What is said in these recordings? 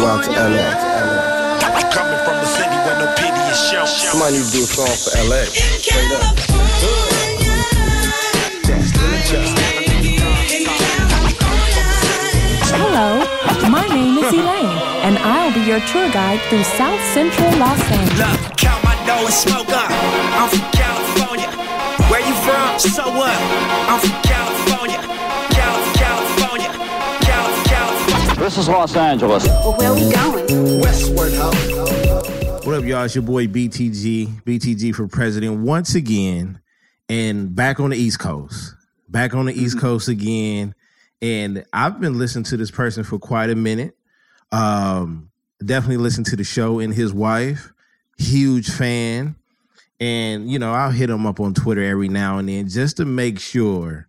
go out to LA. Coming from a city where no pity is shown. Somebody need to do a song for LA. Straight up. Hello, my name is Elaine, and I'll be your tour guide through South Central Los Angeles. Look, count my dough and smoke up. I'm from California. Where you from? So what? I'm from California. California. This is Los Angeles. Well, where are we going? Westward, ho. What up, y'all? It's your boy BTG, BTG for president once again, and back on the East Coast. Back on the East Coast again. And I've been listening to this person for quite a minute. Um, definitely listen to the show and his wife. Huge fan. And, you know, I'll hit him up on Twitter every now and then just to make sure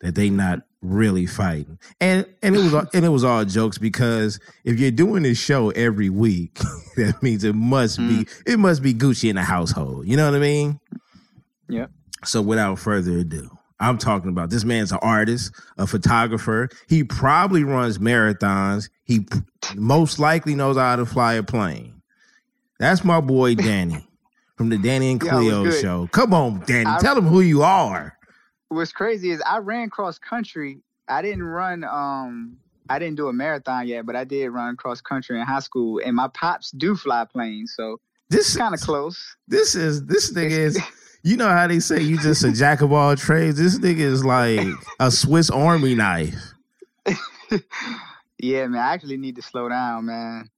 that they not really fighting. And and it was all- and it was all jokes because if you're doing this show every week, that means it must be it must be Gucci in the household. You know what I mean? Yeah. So without further ado, I'm talking about this man's an artist, a photographer. He probably runs marathons. He p- most likely knows how to fly a plane. That's my boy Danny from the Danny and Cleo show. Come on, Danny, I- tell him who you are. What's crazy is I ran cross country. I didn't run. Um, I didn't do a marathon yet, but I did run cross country in high school, and my pops do fly planes, so This it's kind of close. This is this nigga is. You know how they say you just a jack of all trades. This nigga is like a Swiss Army knife. Yeah, man. I actually need to slow down, man.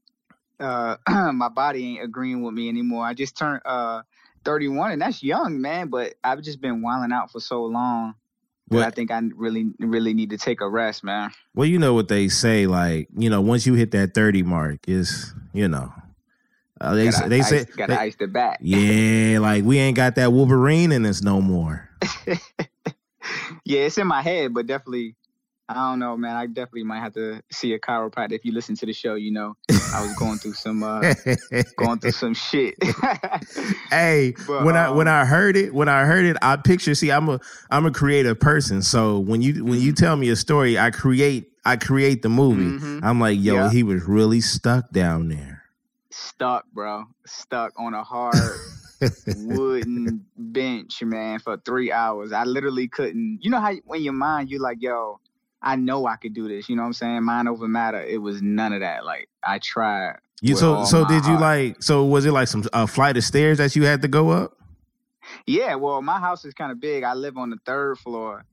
Uh, my body ain't agreeing with me anymore. I just turned uh 31, and that's young, man. But I've just been wilding out for so long. that I think I really, really need to take a rest, man. Well, you know what they say. Like you know, once you hit that thirty mark, is you know, uh, they Gotta they say gotta they- ice the back. yeah, like we ain't got that Wolverine in us no more. yeah, it's in my head, but definitely, I don't know, man. I definitely might have to see a chiropractor. If you listen to the show, you know, I was going through some, uh, going through some shit. hey, But, when I when um, I heard it, when I heard it, I picture. See, I'm a I'm a creative person, so when you when you tell me a story, I create I create the movie. Mhm. I'm like, yo, Yeah. he was really stuck down there. Stuck, bro. Stuck on a hard wooden bench, man, for three hours. I literally couldn't. You know how when your mind, you're like, yo, I know I could do this. You know what I'm saying? Mind over matter. It was none of that. Like I tried. You so so did you heart. like so was it like some a flight of stairs that you had to go up? Yeah, well, my house is kind of big. I live on the third floor.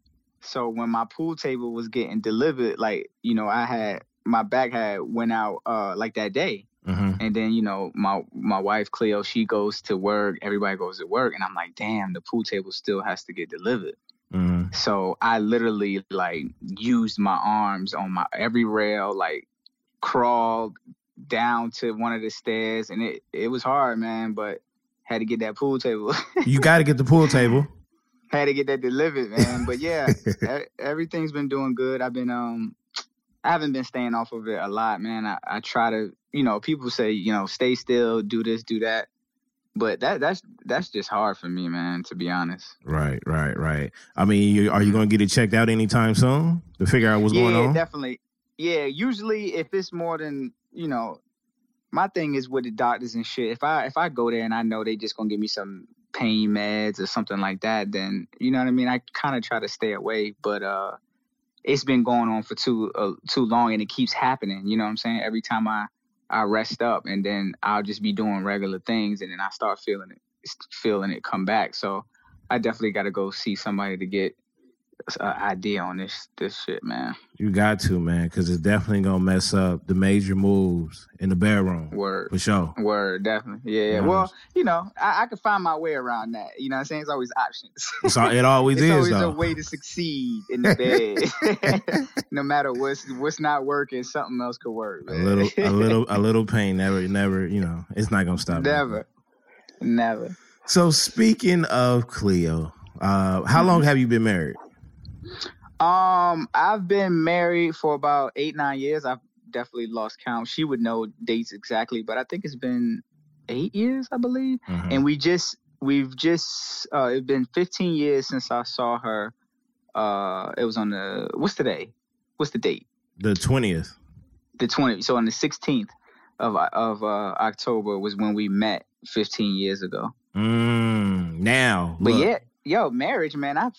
So when my pool table was getting delivered, like, you know, I had my back had went out uh like that day. Mhm. And then, you know, my my wife Cleo, she goes to work, everybody goes to work, and I'm like, damn, the pool table still has to get delivered. Mhm. So I literally like used my arms on my every rail, like crawled down to one of the stairs and it it was hard, man, but had to get that pool table. You got to get the pool table. had to get that delivered, man. But yeah, everything's been doing good. I've been um I haven't been staying off of it a lot, man. I, I try to, you know, people say, you know, stay still, do this, do that. But that that's that's just hard for me, man, to be honest. Right, right, right. I mean, you, are you going to get it checked out anytime soon to figure out what's yeah, going on? definitely. Yeah, usually if it's more than, you know, my thing is with the doctors and shit. If I if I go there and I know they just gonna give me some pain meds or something like that, then you know what I mean. I kind of try to stay away, but uh, it's been going on for too uh, too long, and it keeps happening. You know what I'm saying? Every time I I rest up, and then I'll just be doing regular things, and then I start feeling it feeling it come back. So I definitely got to go see somebody to get an idea on this this shit, man. You got to, man, because it's definitely going to mess up the major moves in the bedroom. Word. For sure. Word, definitely. Yeah, yeah. Well, you know, I, I can find my way around that. You know what I'm saying? It's always options. It's it always it's is, always though. a way to succeed in the bed. no matter what's what's not working, something else could work. a little, a little, a little pain never, never, you know, it's not going to stop. Never. Never. So speaking of Cleo, uh, Mm-hmm. how long have you been married? Um, I've been married for about eight, nine years. I've definitely lost count. She would know dates exactly, but I think it's been eight years, I believe. Mhm. and we just we've just uh it's been 15 years since i saw her uh it was on the what's today what's the date The twentieth. the 20th. so on the 16th of of uh, October was when we met 15 years ago. Mm, now, But look, yeah, yo, marriage, man. I,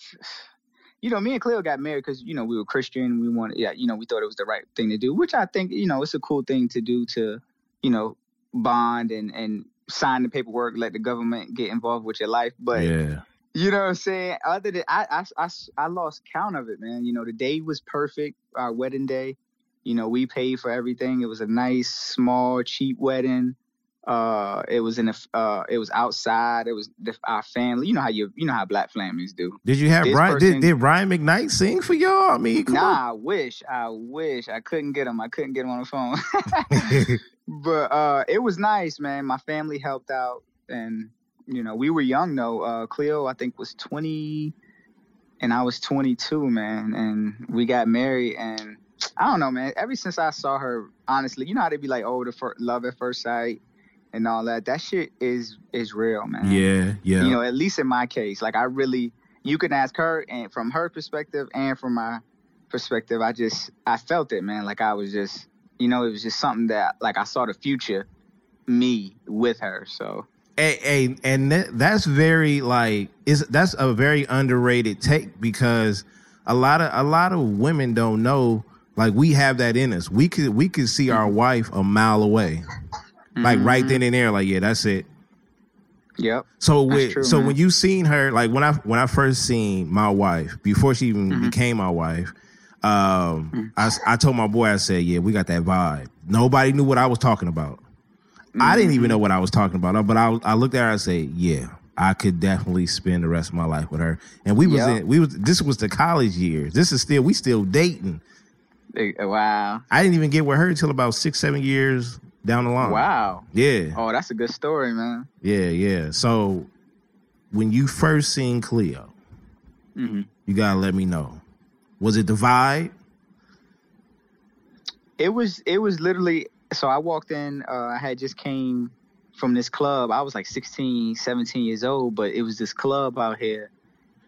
you know, me and Cleo got married because you know we were Christian. We wanted, yeah, you know, we thought it was the right thing to do, which I think you know it's a cool thing to do to, you know, bond and and sign the paperwork, let the government get involved with your life. But yeah, you know what I'm saying? Other than I, I, I, I lost count of it, man. You know, the day was perfect, our wedding day. You know, we paid for everything. It was a nice, small, cheap wedding. Uh, it was in a, uh, it was outside. It was the, our family. You know how you, you know how black families do. did you have This Brian? person- did, did Brian McKnight sing for y'all? I mean, come Nah, I wish, I wish I couldn't get him. I couldn't get him on the phone. but uh, it was nice, man. My family helped out, and you know, we were young though. Uh, Cleo, I think, was twenty, and I was twenty-two, man. And we got married, and I don't know, man. Ever since I saw her, honestly, you know how they be like, "Oh, the fir- love at first sight," and all that. That shit is is real, man. yeah, yeah. You know, at least in my case, like I really, you can ask her, and from her perspective, and from my perspective, I just, I felt it, man. Like I was just, you know, it was just something that, like, I saw the future me with her. So Hey, hey, and that, that's very like is that's a very underrated take because a lot of a lot of women don't know like we have that in us. We could we could see our mm-hmm. wife a mile away, like right Mhm. then and there. Like yeah, that's it. Yep. So with true, so man. when you seen her like when I when I first seen my wife before she even Mhm. became my wife, um, Mhm. I I told my boy I said yeah we got that vibe. Nobody knew what I was talking about. I didn't Mm-hmm. even know what I was talking about, but I I looked at her and said yeah I could definitely spend the rest of my life with her. And we was Yeah. in we was this was the college years. This is still we still dating. Wow. I didn't even get with her until about six seven years down the line. Wow. Yeah. Oh, that's a good story, man. Yeah, yeah. So when you first seen Cleo, hmm you gotta let me know. Was it the vibe? It was, it was literally, so I walked in, uh, I had just came from this club. I was like 16, 17 years old, but it was this club out here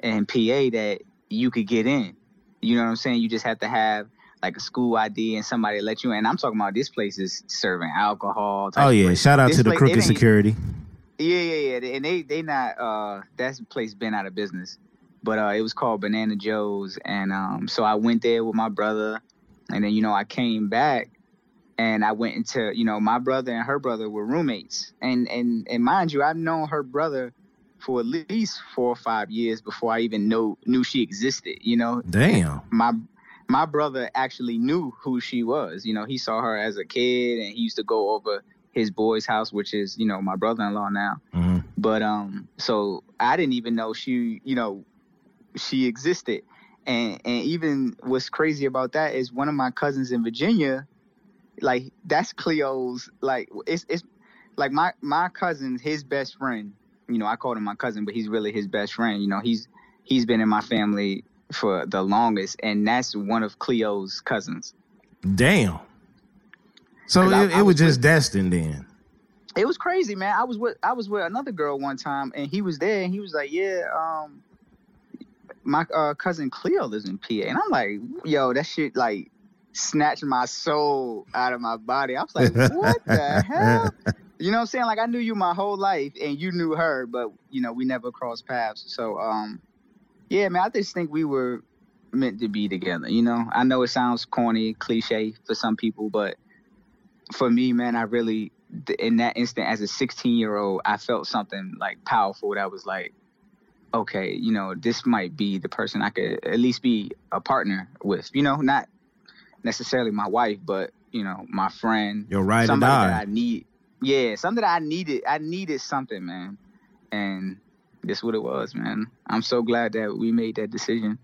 in PA that you could get in. You know what I'm saying? You just have to have like a school ID and somebody let you in. I'm talking about this place is serving alcohol. Oh yeah, shout out This to the place- crooked security. Yeah, yeah, yeah. And they they not uh that place been out of business. But uh it was called Banana Joe's and um so I went there with my brother and then you know I came back and I went into you know my brother and her brother were roommates. And and and mind you, I've known her brother for at least 4 or 5 years before I even know knew she existed, you know Damn. my my brother actually knew who she was. You know, he saw her as a kid, and he used to go over his boy's house, which is you know my brother-in-law now. Mhm. But um, so I didn't even know she, you know, she existed. And and even what's crazy about that is one of my cousins in Virginia, like that's Cleo's. Like it's it's like my my cousin, his best friend. You know, I called him my cousin, but he's really his best friend. You know, he's he's been in my family for the longest, and that's one of Cleo's cousins. Damn. So 'Cause I- it, I it was was just with- destined then. It was crazy, man. I was with I was with another girl one time, and he was there, and he was like, "Yeah, um, my uh, cousin Cleo lives in PA," and I'm like, "Yo, that shit like snatched my soul out of my body." I was like, "What the hell?" You know what I'm saying? Like I knew you my whole life, and you knew her, but you know we never crossed paths. So, um, yeah, man, I just think we were meant to be together. You know, I know it sounds corny, cliche for some people, but for me, man, I really in that instant as a 16 year old i felt something like powerful that was like okay you know this might be the person i could at least be a partner with you know? Not necessarily my wife but you know my friend Your ride or somebody that i need yeah something that i needed i needed something man. And this what it was man i'm so glad that we made that decision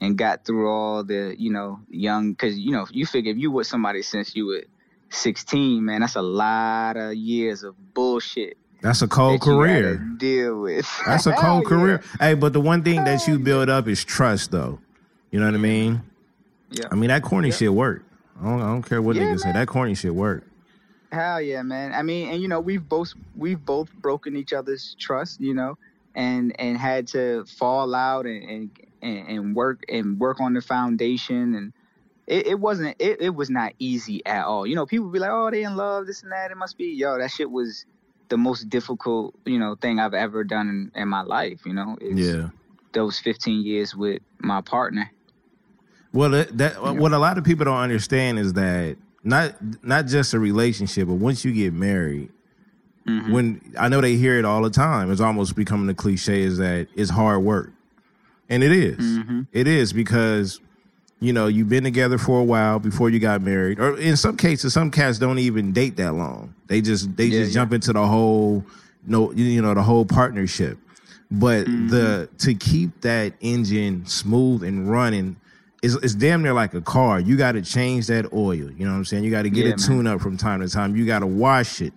and got through all the you know young because you know you figure if you with somebody since you were 16 man that's a lot of years of bullshit That's a cold that you career. deal with That's a cold yeah. career. Hey, but the one thing that you build up is trust, though. You know what I mean? yeah I mean that corny Yeah. shit work. I don't, I don't care what Yeah, niggas say. That corny shit work. Hell yeah, man. I mean, and you know, we've both we've both broken each other's trust, you know, and and had to fall out and and, and work and work on the foundation and it, it wasn't it, it was not easy at all. You know, people be like, oh, they in love, this and that. It must be yo. That shit was the most difficult, you know, thing I've ever done in, in my life. You know, It's Yeah. those 15 years with my partner. Well, that, that what a lot of people don't understand is that not not just a relationship, but once you get married, Mhm. when I know they hear it all the time, it's almost becoming a cliche is that it's hard work, and it is. Mhm. It is because you know you've been together for a while before you got married, or in some cases, some cats don't even date that long. They just they Yeah, just yeah. jump into the whole no you know the whole partnership. But Mm-hmm. the to keep that engine smooth and running is it's damn near like a car. You got to change that oil. You know what I'm saying? You got to get Yeah, it tuned up from time to time. You got to wash it.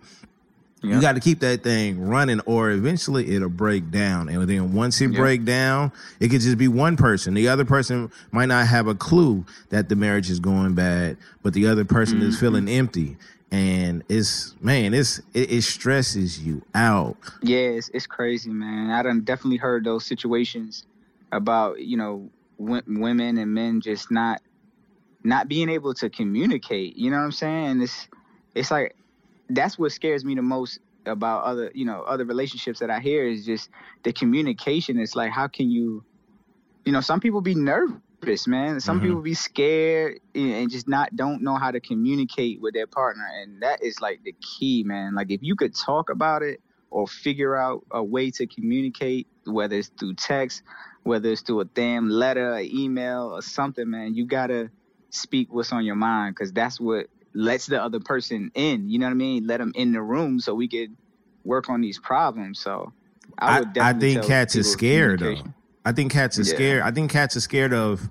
You got to keep that thing running, or eventually it'll break down. And then once it break down, it could just be one person. The other person might not have a clue that the marriage is going bad, but the other person Mm-hmm. is feeling empty. And it's man, it's it, it stresses you out. Yeah, it's, it's crazy, man. I done definitely heard those situations about you know w- women and men just not not being able to communicate. You know what I'm saying? It's it's like that's what scares me the most about other you know other relationships that I hear is just the communication. It's like how can you, you know, some people be nervous, man. Some Mhm. people be scared and and just not don't know how to communicate with their partner, and that is like the key, man. Like if you could talk about it or figure out a way to communicate, whether it's through text, whether it's through a damn letter, an email, or something, man, you gotta speak what's on your mind because that's what lets the other person in. You know what I mean? Let them in the room so we could work on these problems. So I I, I think cats are scared though. I think cats are Yeah. scared. I think cats are scared of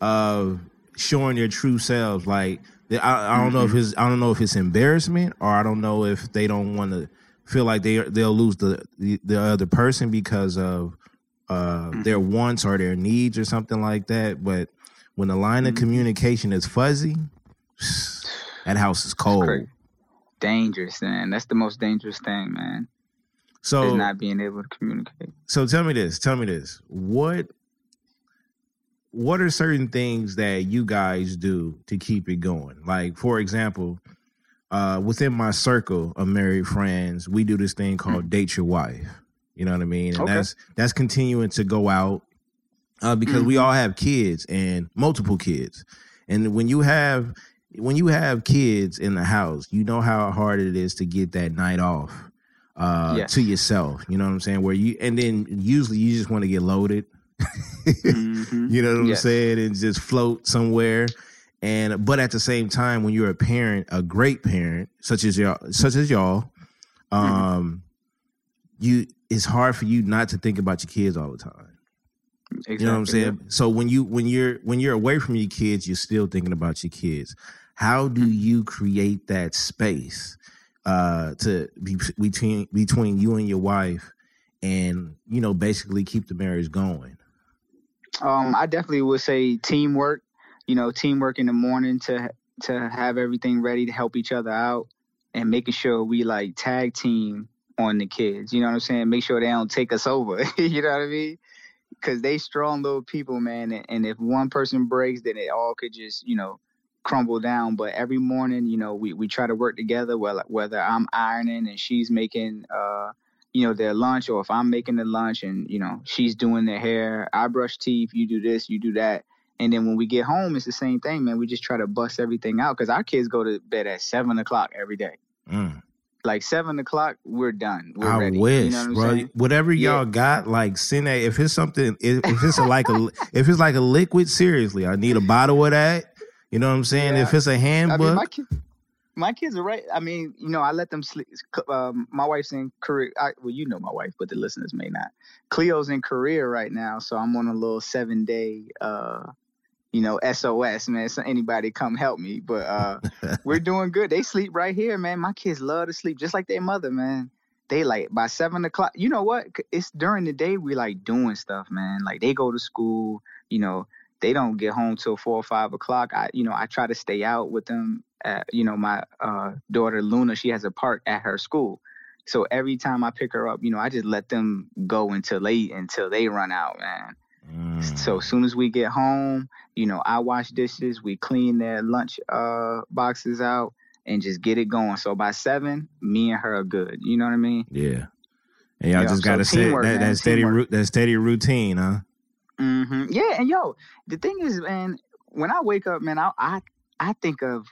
of showing their true selves. Like I, I don't know if Mm-hmm. it's I don't know if it's embarrassment or I don't know if they don't want to feel like they they'll lose the the, the other person because of uh, Mm-hmm. their wants or their needs or something like that. But when the line of Mm-hmm. communication is fuzzy, that house is cold. Dangerous, man. That's the most dangerous thing, man. So is not being able to communicate. So tell me this. Tell me this. What what are certain things that you guys do to keep it going? Like, for example, uh, within my circle of married friends, we do this thing called date your wife. You know what I mean? And Okay. that's that's continuing to go out uh, because we all have kids and multiple kids. And when you have when you have kids in the house, you know how hard it is to get that night off uh, Yes. to yourself. You know what I'm saying? Where you and then usually you just want to get loaded. Mhm. You know what I'm saying? And just float somewhere. And but at the same time, when you're a parent, a great parent, such as y'all, such as y'all, um, you it's hard for you not to think about your kids all the time. Exactly. You know what I'm saying? So when you when you're when you're away from your kids, you're still thinking about your kids. How do you create that space uh to be between between you and your wife and you know basically keep the marriage going? Um, I definitely would say teamwork. You know, teamwork in the morning to to have everything ready to help each other out, and making sure we like tag team on the kids. You know what I'm saying? Make sure they don't take us over. you know what I mean? Because they strong little people, man. And, and if one person breaks, then it all could just you know crumble down. But every morning, you know, we we try to work together. Whether whether I'm ironing and she's making uh you know their lunch or if i'm making the lunch and you know she's doing their hair i brush teeth you do this you do that and then when we get home it's the same thing man we just try to bust everything out because our kids go to bed at seven o'clock every day Mm. like seven o'clock we're done we're I ready wish, you know what bro. saying? Whatever y'all got, like send that. If it's something, if, if it's a, like a, if it's like a liquid, seriously, I need a bottle of that. You know what I'm saying? Yeah. If it's a handbook, mean, my kids, my kids are right. I mean, you know, I let them sleep. Um, my wife's in Korea. I, well, you know my wife, but the listeners may not. Cleo's in Korea right now, so I'm on a little seven day, uh, you know, SOS, man. So anybody come help me. But uh, we're doing good. They sleep right here, man. My kids love to sleep just like their mother, man. They like by seven o'clock. You know what? It's during the day we like doing stuff, man. Like they go to school, you know, they don't get home till four or five o'clock. I, you know, I try to stay out with them. At, you know, my uh, daughter Luna, she has a park at her school. So every time I pick her up, you know, I just let them go until they until they run out, man. So as soon as we get home, you know, I wash dishes, we clean their lunch uh boxes out and just get it going. So by seven, me and her are good. You know what I mean? Yeah. And y'all Yeah, just so gotta set that, that steady root that steady routine, huh? Hmm Yeah, and yo, the thing is, man, when I wake up, man, I I, I think of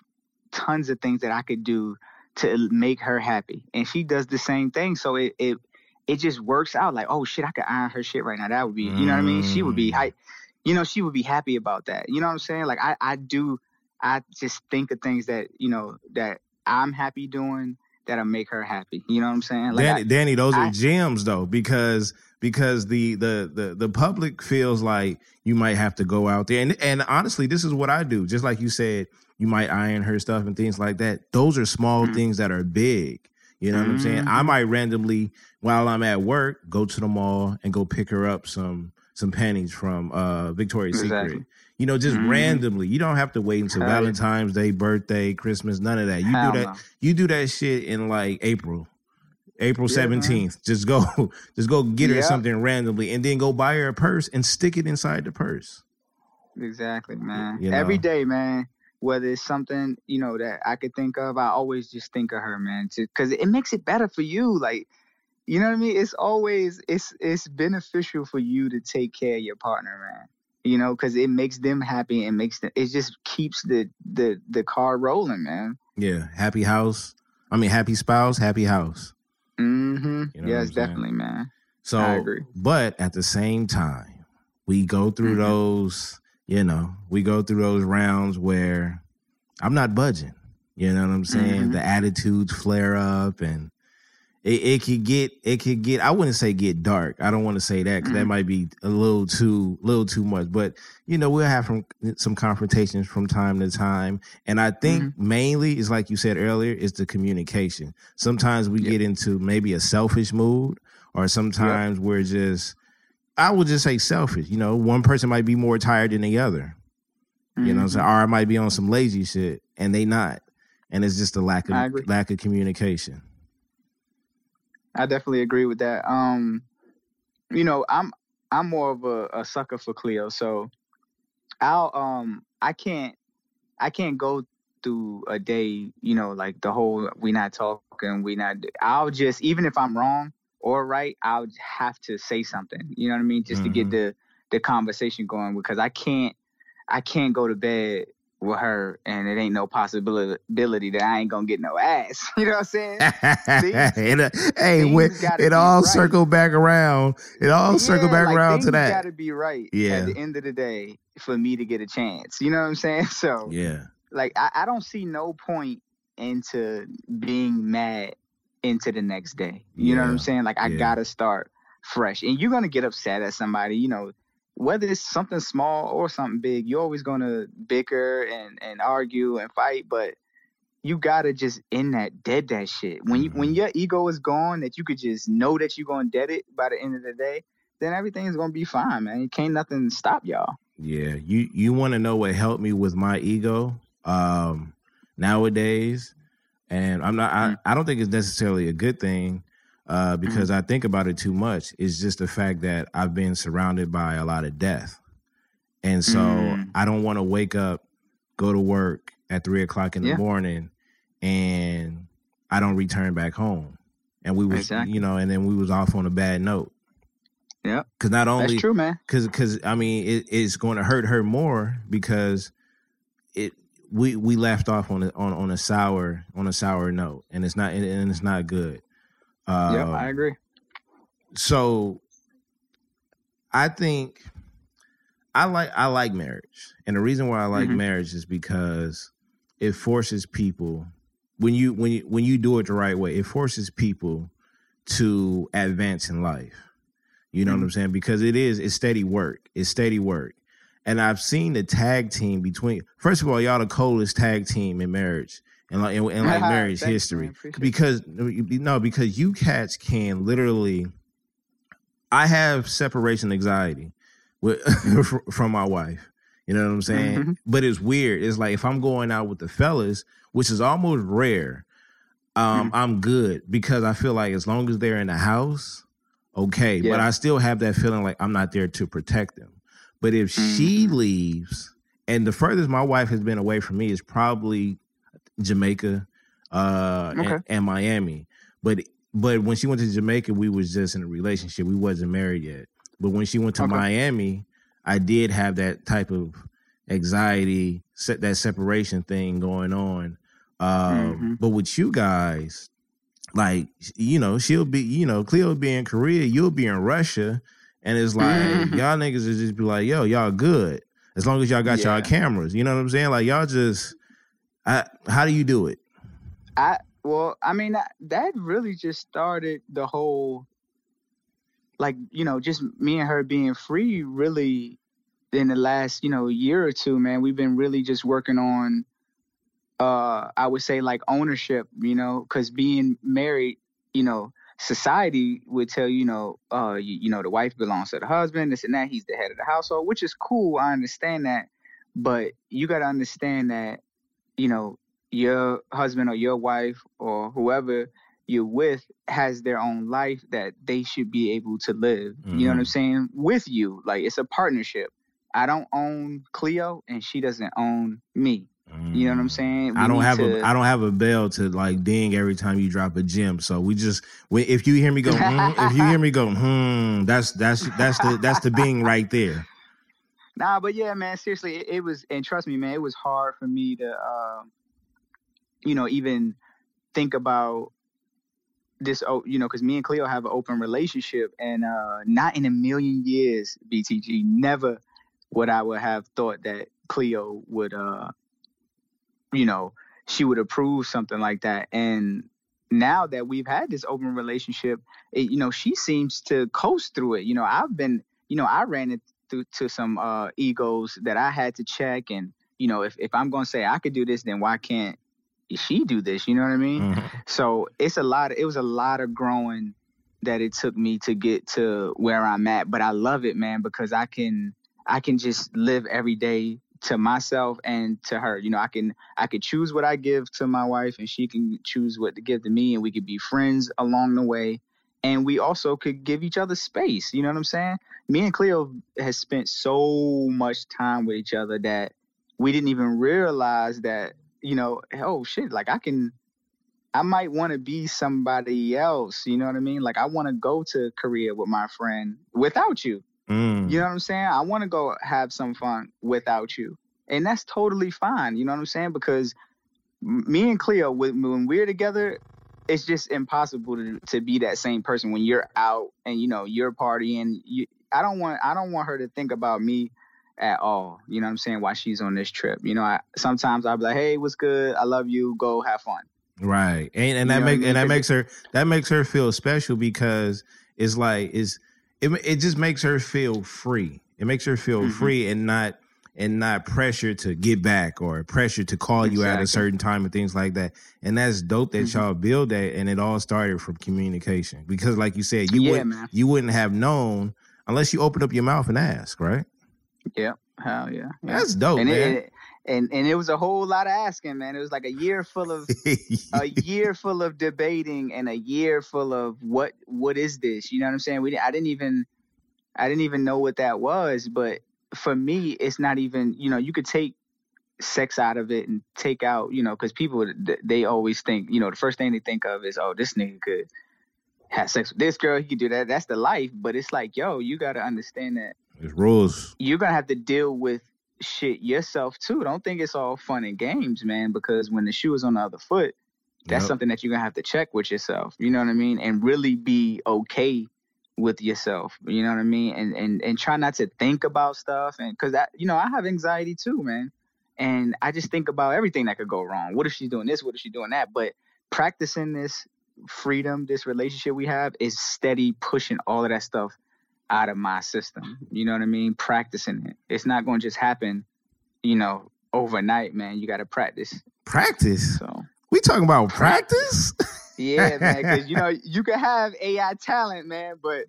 tons of things that I could do to make her happy, and she does the same thing. So it it it just works out. Like, oh shit, I could iron her shit right now. That would be, you know what I mean? She would be, Mm. You know, she would be happy about that. You know what I'm saying? Like, I I do, I just think of things that you know that I'm happy doing that'll make her happy. You know what I'm saying? Like, Danny, I- Danny, those I- are gems though, because because the, the the the public feels like you might have to go out there, and and honestly, this is what I do. Just like you said, you might iron her stuff and things like that. Those are small Mhm. things that are big. You know what I'm saying? I Mhm. might randomly, while I'm at work, go to the mall and go pick her up some some panties from uh Victoria's Exactly. Secret. You know, just Mhm. randomly. You don't have to wait until Hell yeah. Valentine's Day, birthday, Christmas, none of that. You Hell do that. no. You do that shit in like April. April Yeah, 17th. Just go just go get her Yeah. something randomly and then go buy her a purse and stick it inside the purse. Exactly, man. You know. day, man. Whether it's something you know that I could think of, I always just think of her, man, because it makes it better for you. Like, you know what I mean? It's always it's it's beneficial for you to take care of your partner, man. You know, because it makes them happy and makes them. It just keeps the the the car rolling, man. Yeah, happy house. I mean, happy spouse, happy house. Mm-hmm. You know yes, saying? definitely, man. So, I agree. but at the same time, we go through Mhm. those, you know, we go through those rounds where I'm not budging. You know what I'm saying? Mhm. The attitudes flare up and it, it could get it could get I wouldn't say get dark. I don't want to say that because that Mhm. might be a little too little too much. But you know, we'll have some some confrontations from time to time. And I think Mm-hmm. mainly is like you said earlier, is the communication. Sometimes we Yeah. get into maybe a selfish mood or sometimes we're just I would just say selfish. You know, one person might be more tired than the other. You know, so Mhm. or I might be on some lazy shit and they not. And it's just a lack of lack of communication. I definitely agree with that. Um, you know, I'm I'm more of a, a sucker for Cleo, so I'll um I can't I can't go through a day, you know, like the whole we not talking, we not. I'll just even if I'm wrong or right, I'll have to say something. You know what I mean, just to Mhm. get the the conversation going because I can't I can't go to bed with her and it ain't no possibility that I ain't gonna get no ass. You know what I'm saying? it, uh, hey, when, it all right. circled back around. It all circled Yeah, back like, around to that. Got to be right. Yeah. At the end of the day, for me to get a chance, you know what I'm saying? So, yeah, like, I, I don't see no point into being mad into the next day. You know what I'm saying? Like, I yeah. gotta start fresh, and you're gonna get upset at somebody. You know, whether it's something small or something big, you're always gonna bicker and and argue and fight, but. You gotta just end that, dead that shit. When you when Mhm. your ego is gone, that you could just know that you're gonna dead it by the end of the day then everything's gonna be fine, man. You can't nothing stop y'all. yeah. You you want to know what helped me with my ego um, nowadays, and I'm not. Mm. I, I don't think it's necessarily a good thing uh, because I think about it too much. It's just the fact that I've been surrounded by a lot of death, and so Mm. I don't want to wake up, go to work at three o'clock in the Yeah. morning, and I don't return back home. And we was, Exactly. you know, and then we was off on a bad note. Yeah. Because not only That's true, man. because because I mean it, it's going to hurt her more because it we we left off on a on, on a sour on a sour note and it's not and it's not good. Yep, I agree. so I think I like I like marriage, and the reason why I like Mhm. marriage is because it forces people when you when you when you do it the right way, it forces people to advance in life. You know what I'm saying? Because it is it's steady work. It's steady work. And I've seen the tag team between first of all, y'all the coldest tag team in marriage and like in, in like marriage history. Appreciate Because no, because you cats can literally I have separation anxiety with from my wife. You know what I'm saying? Mhm. But it's weird. It's like if I'm going out with the fellas, which is almost rare, um, Mm-hmm. I'm good because I feel like as long as they're in the house, okay. But I still have that feeling like I'm not there to protect them. But if she Mhm. leaves, and the furthest my wife has been away from me is probably Jamaica uh, and- Okay. and, Miami. But but when she went to Jamaica, we was just in a relationship. We wasn't married yet. But when she went to Okay. Miami, I did have that type of anxiety, set that separation thing going on. Um, Mhm. But with you guys, like you know, she'll be you know, Cleo will be in Korea, you'll be in Russia, and it's like Mhm. y'all niggas is just be like, yo, y'all good as long as y'all got y'all cameras. You know what I'm saying? Like y'all just, How do you do it? I well, I mean that, really just started the whole like, you know, just me and her being free really in the last, you know, year or two, man. We've been really just working on uh I would say like ownership, you know, cuz being married, you know, society would tell you, you know, uh you, you know, the wife belongs to the husband, this and that, he's the head of the household, which is cool. I understand that. But you got to understand that, you know, your husband or your wife or whoever you're with has their own life that they should be able to live. You know what I'm Mhm. saying? With you. Like it's a partnership. I don't own Cleo and she doesn't own me. You know what I'm saying? Mm. I don't have to- a I don't have a bell to like ding every time you drop a gem. So we just if you hear me go, hmm, if you hear me go, hmm, that's that's that's the that's the bing right there. Nah, but yeah, man, seriously, it, it was, and trust me, man, it was hard for me to, um, you know, even think about this. Oh, you know, because me and Cleo have an open relationship, and uh, not in a million years, BTG, never would I would have thought that Cleo would, uh, you know, she would approve something like that, and now that we've had this open relationship, it, you know, she seems to coast through it. You know, I've been, you know, I ran it through to some uh, egos that I had to check. And, you know, if, if I'm going to say I could do this, then why can't she do this? You know what I mean? Mhm. So it's a lot, it was a lot of growing that it took me to get to where I'm at. But I love it, man, because I can, I can just live every day to myself and to her. You know, I can, I could choose what I give to my wife and she can choose what to give to me and we could be friends along the way. And we also could give each other space. You know what I'm saying? me and Cleo has spent so much time with each other that we didn't even realize that, you know, oh shit, like I can I might want to be somebody else, you know what I mean? Like I want to go to Korea with my friend without you. Mm. You know what I'm saying? I want to go have some fun without you. And that's totally fine, you know what I'm saying? Because me and Cleo when when we're together, it's just impossible to, to be that same person when you're out and you know you're partying. You, I don't want I don't want her to think about me at all. You know what I'm saying? While she's on this trip, you know, I sometimes I'll be like, "Hey, what's good? I love you. Go have fun." Right. And and You that know what I make mean? and that makes her that makes her feel special because it's like it's it it just makes her feel free. It makes her feel Mhm. free and not and not pressure to get back or pressure to call you at a certain time and things like that. And that's dope that Mhm. y'all build that and it all started from communication. Because like you said, you Yeah, wouldn't man. you wouldn't have known unless you opened up your mouth and ask, right? Yeah, hell yeah. yeah. That's dope, and man. it, and and it was a whole lot of asking, man. It was like a year full of a year full of debating and a year full of what what is this? You know what I'm saying? We I didn't even I didn't even know what that was, but for me, it's not even you know you could take sex out of it and take out you know because people they always think you know the first thing they think of is oh this nigga could have sex with this girl he could do that that's the life but it's like yo you got to understand that It's rules. you're gonna have to deal with shit yourself too. Don't think it's all fun and games, man, because when the shoe is on the other foot, that's Yep. something that you're gonna have to check with yourself. You know what I mean? And really be okay with yourself. You know what I mean? And and and try not to think about stuff and cause that you know, I have anxiety too, man. And I just think about everything that could go wrong. What if she's doing this? What if she's doing that? But practicing this freedom, this relationship we have is steady pushing all of that stuff out of my system. You know what I mean? Practicing it. It's not going to just happen, you know, overnight, man. You got to practice. Practice. So, We talking about practice? yeah, man, because, you know, you can have AI talent, man, but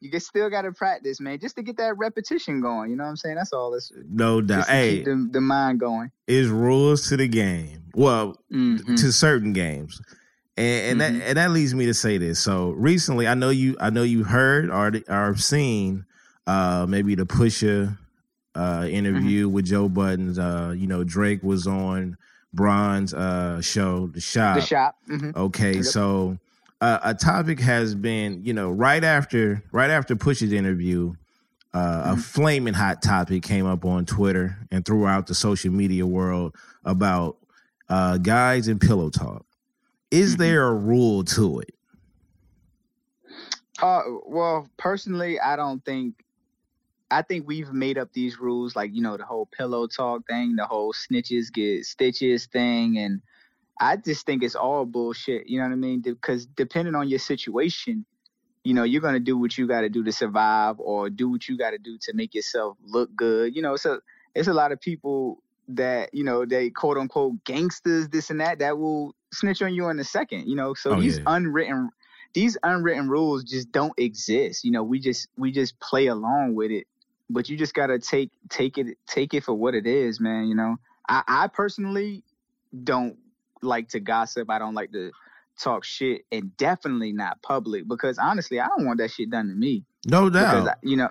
you can still got to practice, man, just to get that repetition going. You know what I'm saying? That's all. It's no doubt. Hey, keep the, the mind going. is rules to the game. Well, Mhm. to certain games. And, and Mhm. that and that leads me to say this. So recently, I know you, I know you heard or or seen, uh, maybe the Pusha uh, interview Mm-hmm. with Joe Buttons. Uh, you know, Drake was on Bron's uh, show, The Shop. The shop. hmm Okay, Yep. so uh, a topic has been, you know, right after right after Push's interview, uh, Mm-hmm. a flaming hot topic came up on Twitter and throughout the social media world about uh, guys and pillow talk. Is Mm-hmm. there a rule to it? Uh, well, personally, I don't think. I think we've made up these rules, like you know, the whole pillow talk thing, the whole snitches get stitches thing, and I just think it's all bullshit. You know what I mean? Because depending on your situation, you know, you're gonna do what you got to do to survive, or do what you got to do to make yourself look good. You know, so it's a lot of people that you know they quote unquote gangsters, this and that, that will snitch on you in a second. You know, so Oh, these yeah. unwritten these unwritten rules just don't exist. You know, we just we just play along with it. But you just gotta take take it take it for what it is, man. You know, I, I personally don't like to gossip. I don't like to talk shit, and definitely not public because honestly, I don't want that shit done to me. No Because doubt. I, you know,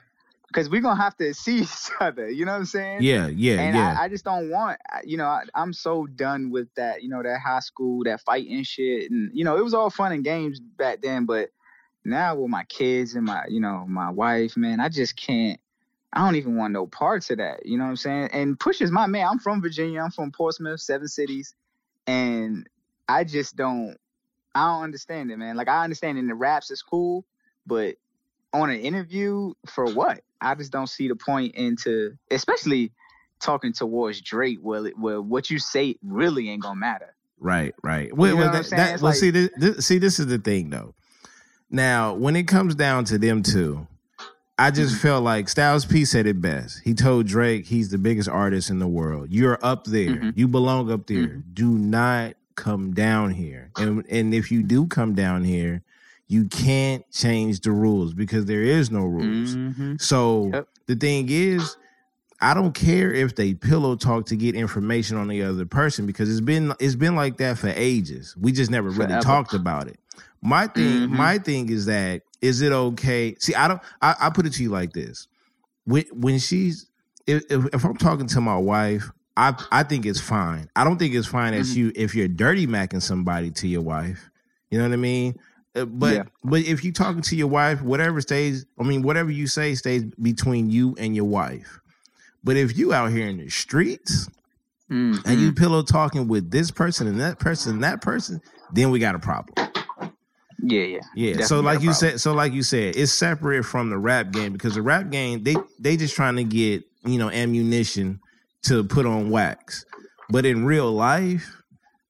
because we're gonna have to see each other. You know what I'm saying? yeah, yeah, and yeah. I, I just don't want, you know, I, I'm so done with that, you know, that high school, that fighting shit, and you know, it was all fun and games back then, but now with my kids and my, you know, my wife, man, I just can't. I don't even want no parts of that. You know what I'm saying? And Push is my man. I'm from Virginia. I'm from Portsmouth, Seven Cities, and I just don't. I don't understand it, man. Like I understand in the raps it's cool, but on an interview for what? I just don't see the point into, especially talking towards Drake. Well, it, well, what you say really ain't gonna matter. Right, right. Well, know well, what I'm that, that- well like- see, this, this, see, this is the thing, though. Now, when it comes down to them two, I just Mm-hmm. felt like Styles P said it best. He told Drake he's the biggest artist in the world. You're up there. Mhm. You belong up there. Mm-hmm. Do not come down here. And and if you do come down here, you can't change the rules because there is no rules. Mhm. So Yep. the thing is, I don't care if they pillow talk to get information on the other person because it's been it's been like that for ages. We just never really talked about it. My thing, my thing is that is it okay? See, I don't. I, I put it to you like this: when when she's if, if if I'm talking to my wife, I I think it's fine. I don't think it's fine as Mhm. you if you're dirty macking somebody to your wife. You know what I mean? Uh, But Yeah. but if you're talking to your wife, whatever stays, I mean, whatever you say stays between you and your wife. But if you out here in the streets Mhm. and you pillow talking with this person and that person and that person, then we got a problem. Yeah, yeah, Yeah. So like you said, so like you said, it's separate from the rap game because the rap game they they just trying to get you know ammunition to put on wax, but in real life,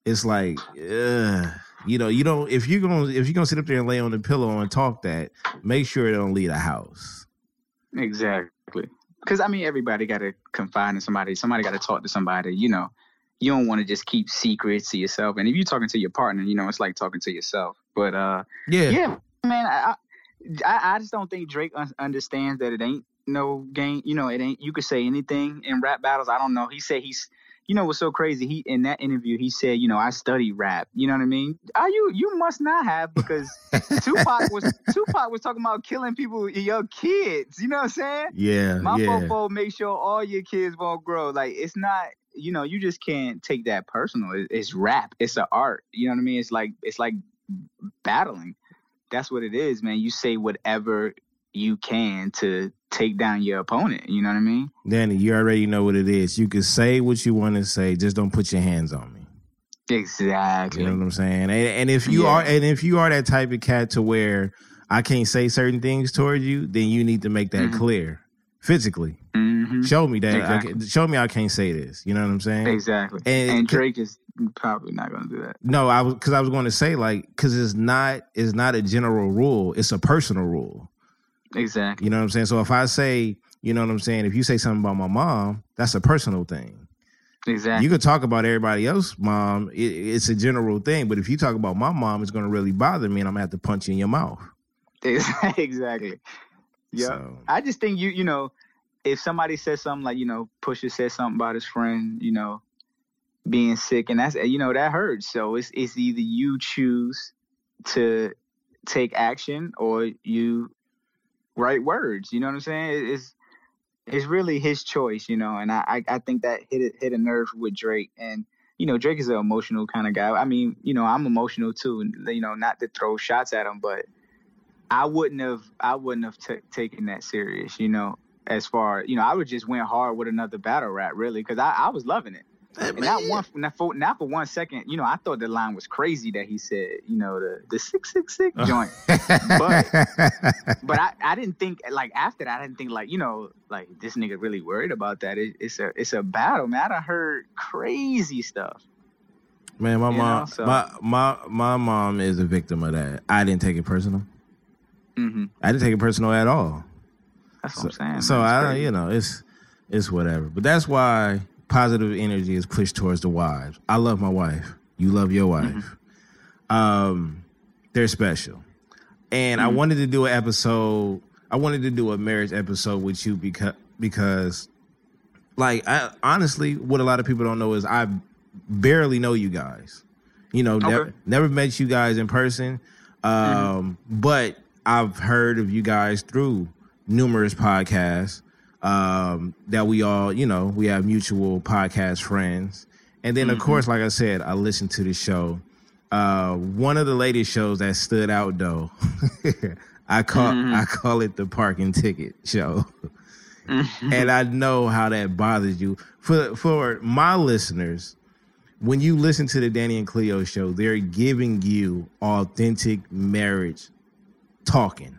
it's like, ugh, you know, you don't if you're gonna if you're gonna sit up there and lay on the pillow and talk that, make sure it don't leave the house. exactly. Because I mean, everybody got to confide in somebody. Somebody got to talk to somebody. You know, you don't want to just keep secrets to yourself. And if you're talking to your partner, you know, it's like talking to yourself. But uh, Yeah. yeah, man, I, I I just don't think Drake un- understands that it ain't no game. You know, it ain't. You could say anything in rap battles. I don't know. He said he's. You know what's so crazy? He in that interview he said, you know, I study rap. You know what I mean? Are you you must not have because Tupac was Tupac was talking about killing people, your kids. You know what I'm saying? Yeah. My yeah. fofo make sure all your kids won't grow. Like it's not, you know, you just can't take that personal. It's rap. It's an art. You know what I mean? It's like it's like battling. That's what it is, man. You say whatever you can to take down your opponent. You know what I mean? Danny, you already know what it is. You can say what you want to say, just don't put your hands on me. Exactly. You know what I'm saying? And, and if you Yeah. are and if you are that type of cat to where I can't say certain things towards you, then you need to make that Mhm. clear physically. Mhm. Show me that. Exactly. can- show me I can't say this. You know what I'm saying? Exactly. And- And, Drake is probably not going to do that. No, I was because I was going to say like because it's not it's not a general rule. It's a personal rule. Exactly. You know what I'm saying? So if I say, you know what I'm saying, if you say something about my mom, that's a personal thing. Exactly. You could talk about everybody else, mom. It, it's a general thing, but if you talk about my mom, it's going to really bother me, and I'm gonna have to punch you in your mouth. exactly. Yeah. So, I just think you, you know, if somebody says something like, you know, Pusha said something about his friend, you know, being sick, and that's, you know, that hurts. So it's it's either you choose to take action or you write words. You know what I'm saying? It- It's it's really his choice, you know. And I I, think that hit hit a nerve with Drake and. You know, Drake is an emotional kind of guy. I mean, you know, I'm emotional too, you know, not to throw shots at him, but I wouldn't have I wouldn't have t- taken that serious, you know. As far you know, I would just went hard with another battle rap, really, because I, I was loving it. And not one not for not for one second, you know, I thought the line was crazy that he said, you know, the the six six six joint. but but I, I didn't think like after that I didn't think like, you know, like this nigga really worried about that. It, it's a it's a battle, man. I done heard crazy stuff. Man, my You mom, know, so- my my my mom is a victim of that. I didn't take it personal. hmm I didn't take it personal at all. That's So, what I'm saying. so I, crazy. you know, it's it's whatever. But that's why positive energy is pushed towards the wives. I love my wife. You love your wife. Mm-hmm. Um, they're special, and I Mm-hmm. wanted to do an episode. I wanted to do a marriage episode with you because because, like, I, honestly, what a lot of people don't know is I barely know you guys. You know, never, Okay. never met you guys in person, um, but I've heard of you guys through numerous podcasts um, that we all, you know, we have mutual podcast friends. And then, of course, like I said, I listened to the show. Uh, one of the latest shows that stood out, though, I call I call it the parking ticket show, and I know how that bothers you. For for my listeners, when you listen to the Danny and Cleo show, they're giving you authentic marriage talking.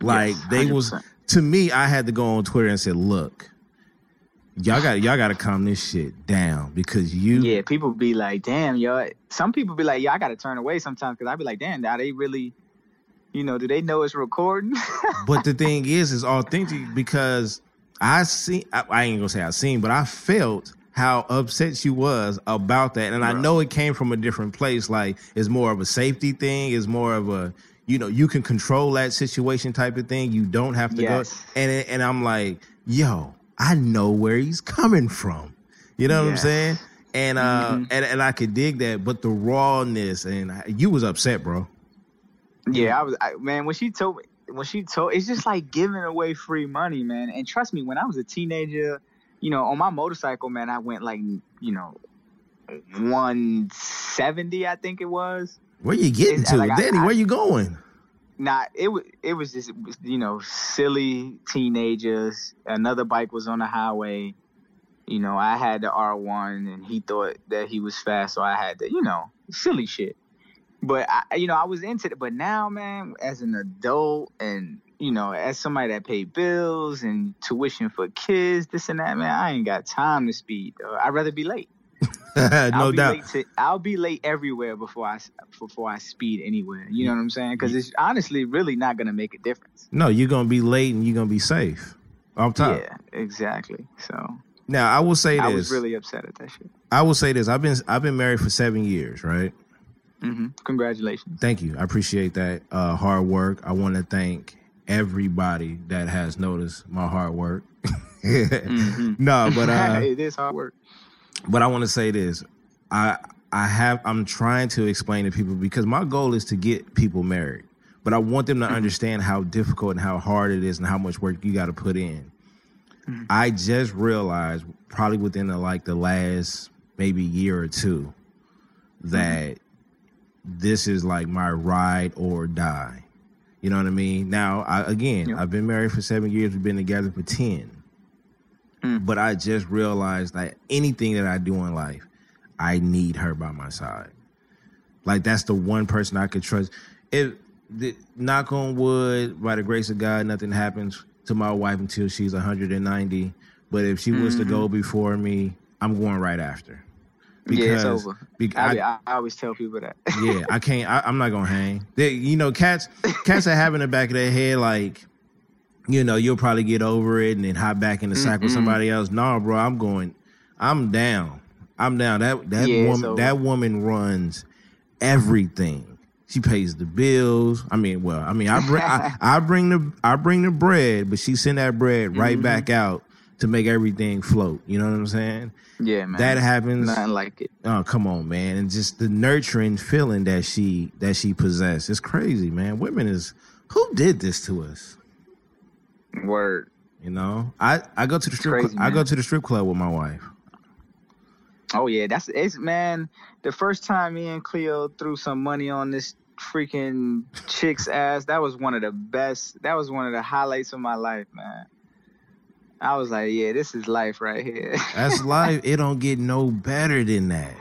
Like Yes, they was 100%. To me, I had to go on Twitter and say, "Look, y'all got y'all got to calm this shit down because you Yeah, people be like, damn, yo. Some people be like, yeah, I gotta turn away sometimes because I be like, damn, are they really, you know, do they know it's recording? but the thing is, is authentic because I see. I, I ain't gonna say I seen, but I felt how upset she was about that, and I know it came from a different place. Like it's more of a safety thing. It's more of a you know you can control that situation type of thing. You don't have to Yes. go. And and I'm like, yo, I know where he's coming from. You know what I'm saying? And uh, Mhm. and and I could dig that, but the rawness and you was upset, bro. yeah, I was, I, man. When she told me, when she told, it's just like giving away free money, man. And trust me, when I was a teenager, you know, on my motorcycle, man, I went like, you know, 170, I think it was. Where you getting to, like, Danny? I- where you going? Nah, it was it was just you know silly teenagers. Another bike was on the highway. You know, I had the R one, and he thought that he was fast, so I had to you know silly shit. But I, you know, I was into it. But now, man, as an adult, and you know, as somebody that paid bills and tuition for kids, this and that, man, I ain't got time to speed. I'd rather be late. no I'll be doubt. Late to, I'll be late everywhere before I before I speed anywhere. You know what I'm saying? Because it's honestly really not gonna make a difference. No, you're gonna be late and you're gonna be safe. I'm top. Yeah, exactly. So Now I will say this. I was really upset at that shit. I will say this. I've been I've been married for seven years, right? Mm-hmm. Congratulations. Thank you. I appreciate that uh, hard work. I want to thank everybody that has noticed my hard work. Mhm. No, but uh, it is hard work. But I want to say this. I I have I'm trying to explain to people because my goal is to get people married, but I want them to mm-hmm. understand how difficult and how hard it is and how much work you got to put in. Mm-hmm. I just realized probably within the, like the last maybe year or two mm-hmm. that this is like my ride or die. You know what I mean? Now, I, again, Yeah. I've been married for seven years. We've been together for ten. Mm. But I just realized that anything that I do in life, I need her by my side. Like that's the one person I could trust. If the, knock on wood, by the grace of God, nothing happens to my wife until she's 190. But if she was to go before me, I'm going right after. Mm-hmm. yeah, it's over. bec- I, I- always tell people that. yeah, I can't. I, I'm not gonna hang. They, you know, cats. Cats have in the back of their head like, you know, you'll probably get over it and then hop back in the sack with Mm-mm. somebody else. No, bro, I'm going. I'm down. I'm down. That that Yeah, woman. over. That woman runs everything. She pays the bills. I mean, well, I mean, I bring I, I bring the I bring the bread, but she send that bread right Mhm. back out to make everything float. You know what I'm saying? yeah, man. That happens. Nothing like it. Oh, come on, man. And just the nurturing feeling that she that she possessed. It's crazy, man. Women is who did this to us? Word. You know, I I go to the strip. crazy, cl- I go to the strip club with my wife. Oh yeah, that's it's man. The first time me and Cleo threw some money on this freaking chick's ass, that was one of the best. That was one of the highlights of my life, man. I was like, yeah, this is life right here. That's life. It don't get no better than that.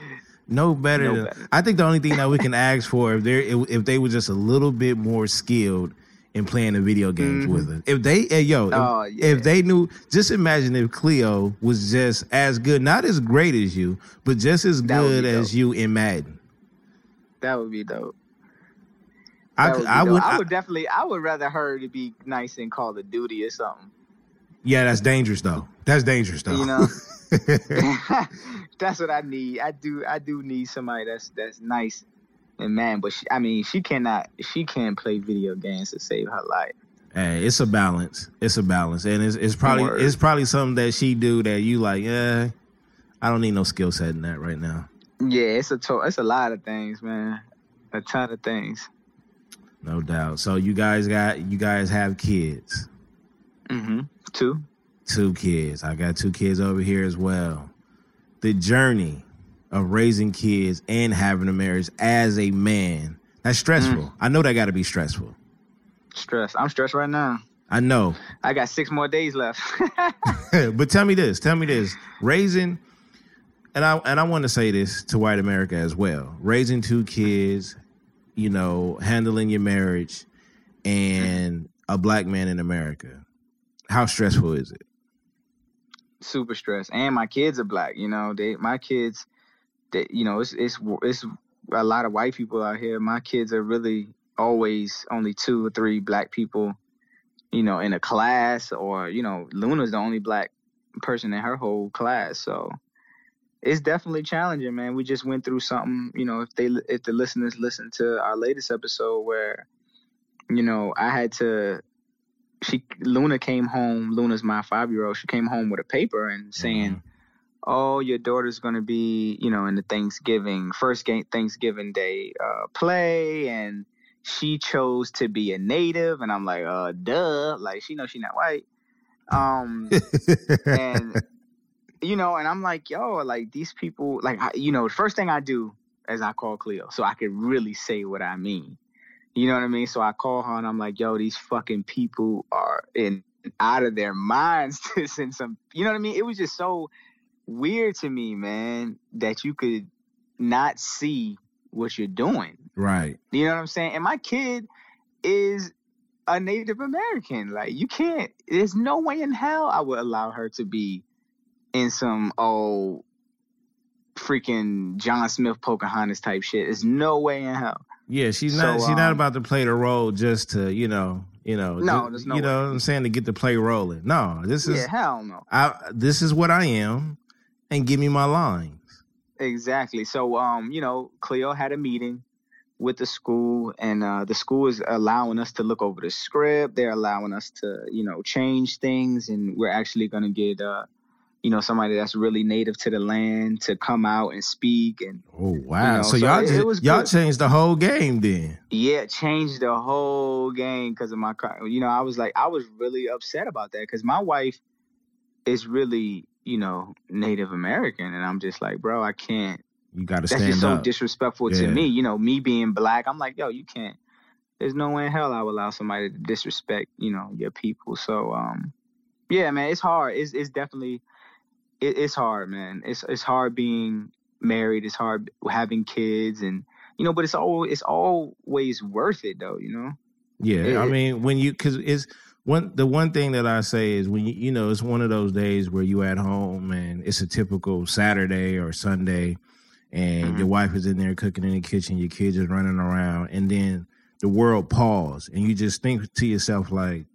No better No than. better. I think the only thing that we can ask for if they if they were just a little bit more skilled in playing the video games with us. If they, hey, yo, if, Mm-hmm. Oh, yeah. if they knew, just imagine if Cleo was just as good, not as great as you, but just as That good as you in Madden. that would be dope. I, would I would, I would definitely. I would rather her to be nice in Call of Duty or something. yeah, that's dangerous though. That's dangerous though. You know. that's what I need. I do. I do need somebody that's that's nice and man. But she, I mean, she cannot. She can't play video games to save her life. Hey, it's a balance. It's a balance, and it's it's probably Word. it's probably something that she do that you like. Yeah, I don't need no skill set in that right now. Yeah, it's a to- it's a lot of things, man. A ton of things. No doubt. So you guys got you guys have kids, Mm-hmm. Two. two kids. I got two kids over here as well. The journey of raising kids and having a marriage as a man that's stressful. Mm. I know that got to be stressful. Stress. I'm stressed right now. I know. I got six more days left. but tell me this, tell me this. Raising and I and I want to say this to white America as well. Raising two kids, you know, handling your marriage and a black man in America. How stressful is it? Super stressed. And my kids are black. You know, they my kids. They, you know, it's it's it's a lot of white people out here. My kids are really always only two or three black people. You know, in a class, or you know, Luna's the only black person in her whole class. So it's definitely challenging, man. We just went through something. You know, if they if the listeners listen to our latest episode where, you know, I had to. She Luna came home. Luna's my five year old. She came home with a paper and saying, mm-hmm. "Oh, your daughter's gonna be, you know, in the Thanksgiving first game Thanksgiving Day uh, play, and she chose to be a native." And I'm like, "Uh, duh! Like she knows she's not white." Um, and you know, and I'm like, yo, like these people, like, I, you know, the first thing I do is I call Cleo so I can really say what I mean. You know what I mean? So I call her and I'm like, yo, these fucking people are in out of their minds to send some. You know what I mean? It was just so weird to me, man, that you could not see what you're doing. right. You know what I'm saying? And my kid is a Native American. Like you can't. There's no way in hell I would allow her to be in some old freaking John Smith Pocahontas type shit. There's no way in hell. Yeah, she's So, not she's not um, about to play the role just to, you know, you know, No, ju- there's no you know way. what I'm saying to get the play rolling. No, this is Yeah, hell no. I this is what I am and give me my lines. Exactly. So, um, you know, Cleo had a meeting with the school, and uh, the school is allowing us to look over the script. They're allowing us to, you know, change things, and we're actually going to get, uh, you know, somebody that's really native to the land to come out and speak, and Oh wow. know, so, so y'all it- just, it was y'all good. changed the whole game then. yeah, changed the whole game because of my car. You know, I was like, I was really upset about that because my wife is really, you know, Native American, and I'm just like, bro, I can't. You got to stand. that's just so up. disrespectful Yeah. to me. You know, me being black, I'm like, yo, you can't. There's no way in hell I would allow somebody to disrespect, you know, your people. So, um, yeah, man, it's hard. It's it's definitely, it, it's hard, man. It's it's hard being married. It's hard having kids, and you know, but it's all it's always worth it, though. You know. Yeah, I mean, when you because it's one the one thing that I say is when you you know it's one of those days where you at home and it's a typical Saturday or Sunday, and Mhm. your wife is in there cooking in the kitchen, your kids is running around, and then the world pause, and you just think to yourself like,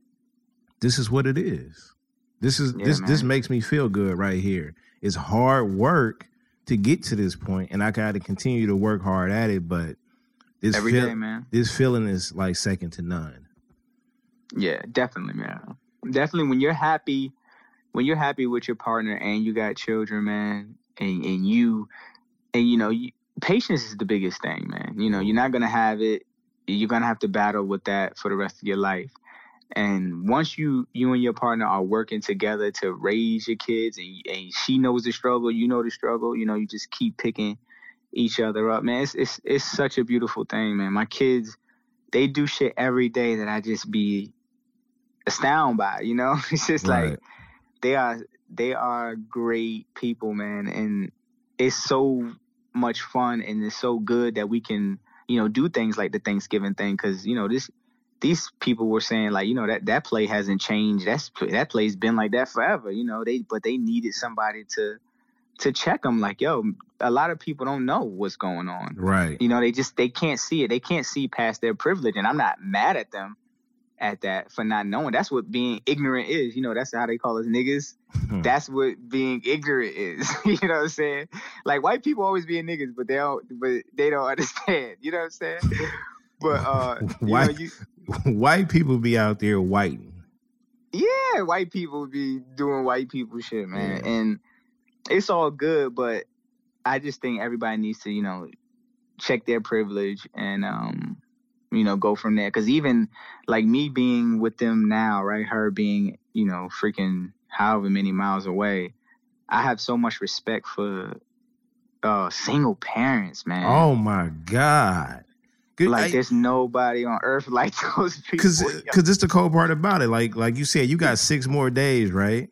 "This is what it is. This is Yeah, this this makes me feel good right here. It's hard work to get to this point, and I got to continue to work hard at it, but." This Every feel- day, man. this feeling is like second to none. Yeah, definitely, man. Definitely when you're happy, when you're happy with your partner and you got children, man, and, and you and you know, you, patience is the biggest thing, man. You know, you're not gonna have it. You're gonna have to battle with that for the rest of your life. And once you you and your partner are working together to raise your kids, and, and she knows the struggle, you know the struggle. You know, you just keep picking each other up, man. It's it's it's such a beautiful thing, man. My kids, they do shit every day that I just be astounded by. You know, it's just Right. like they are they are great people, man, and it's so much fun and it's so good that we can you know do things like the Thanksgiving thing because you know this these people were saying like you know that that play hasn't changed that's that play's been like that forever you know they but they needed somebody to to check them like yo a lot of people don't know what's going on Right. you know they just they can't see it they can't see past their privilege and i'm not mad at them at that for not knowing that's what being ignorant is you know that's how they call us niggas Hmm. that's what being ignorant is you know what i'm saying like white people always being niggas but they don't but they don't understand you know what i'm saying but uh you know, White you, white people be out there whiting. yeah, white people be doing white people shit, man. Yeah. And it's all good, but I just think everybody needs to, you know, check their privilege and um, you know, go from there. Cause even like me being with them now, right? Her being, you know, freaking however many miles away, I have so much respect for uh single parents, man. Oh my god. Good. like I- there's nobody on earth like those people. Cause, yo. cause it's the cold part about it. Like, like you said, you got six more days, right?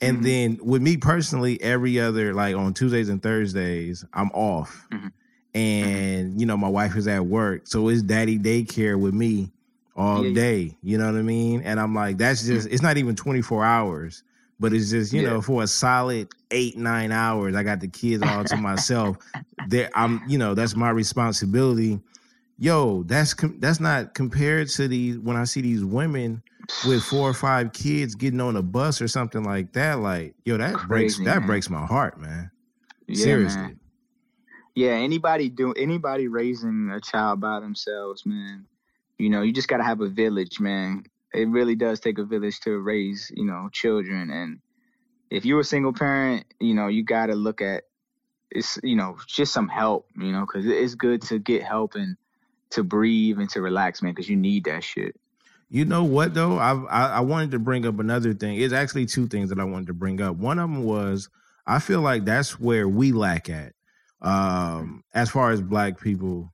And Mhm. then with me personally, every other like on Tuesdays and Thursdays, I'm off, Mhm. Mm-hmm. and you know my wife is at work, so it's daddy daycare with me all Yeah, yeah. day. You know what I mean? And I'm like, that's mm. just it's not even 24 hours, but it's just you Yeah. know for a solid eight nine hours, I got the kids all to myself. There, I'm you know that's my responsibility. Yo, that's com- that's not compared to the when I see these women with four or five kids getting on a bus or something like that. Like, yo, that breaks Crazy, that breaks my heart, man. Yeah, Seriously. man. Yeah, anybody do anybody raising a child by themselves, man. You know, you just gotta have a village, man. It really does take a village to raise, you know, children. And if you're a single parent, you know, you gotta look at it's, you know, just some help, you know, because it's good to get help and to breathe and to relax, man, because you need that shit. You know what though? I've, I I wanted to bring up another thing. It's actually two things that I wanted to bring up. One of them was I feel like that's where we lack at, um, as far as black people,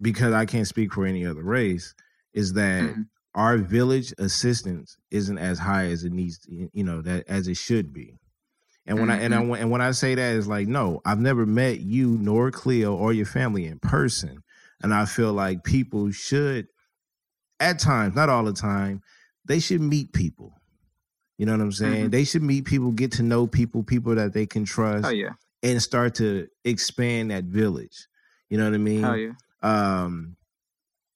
because I can't speak for any other race. Is that Mhm. our village assistance isn't as high as it needs, to, you know, that as it should be. And when I and I and when I say that is like, no, I've never met you nor Cleo or your family in person, and I feel like people should, at times, not all the time, they should meet people. You know what I'm saying? Mhm. They should meet people, get to know people, people that they can trust, Oh yeah. And start to expand that village. You know what I mean? Oh yeah. um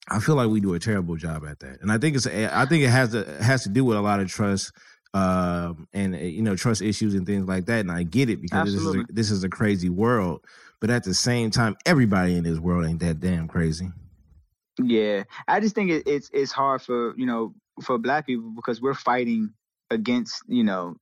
I feel like we do a terrible job at that, and I think it's I think it has to has to do with a lot of trust, um, and uh, you know trust issues and things like that. And I get it because this is a, this is a crazy world, but at the same time, everybody in this world ain't that damn crazy. Yeah, I just think it, it's it's hard for you know for black people because we're fighting against you know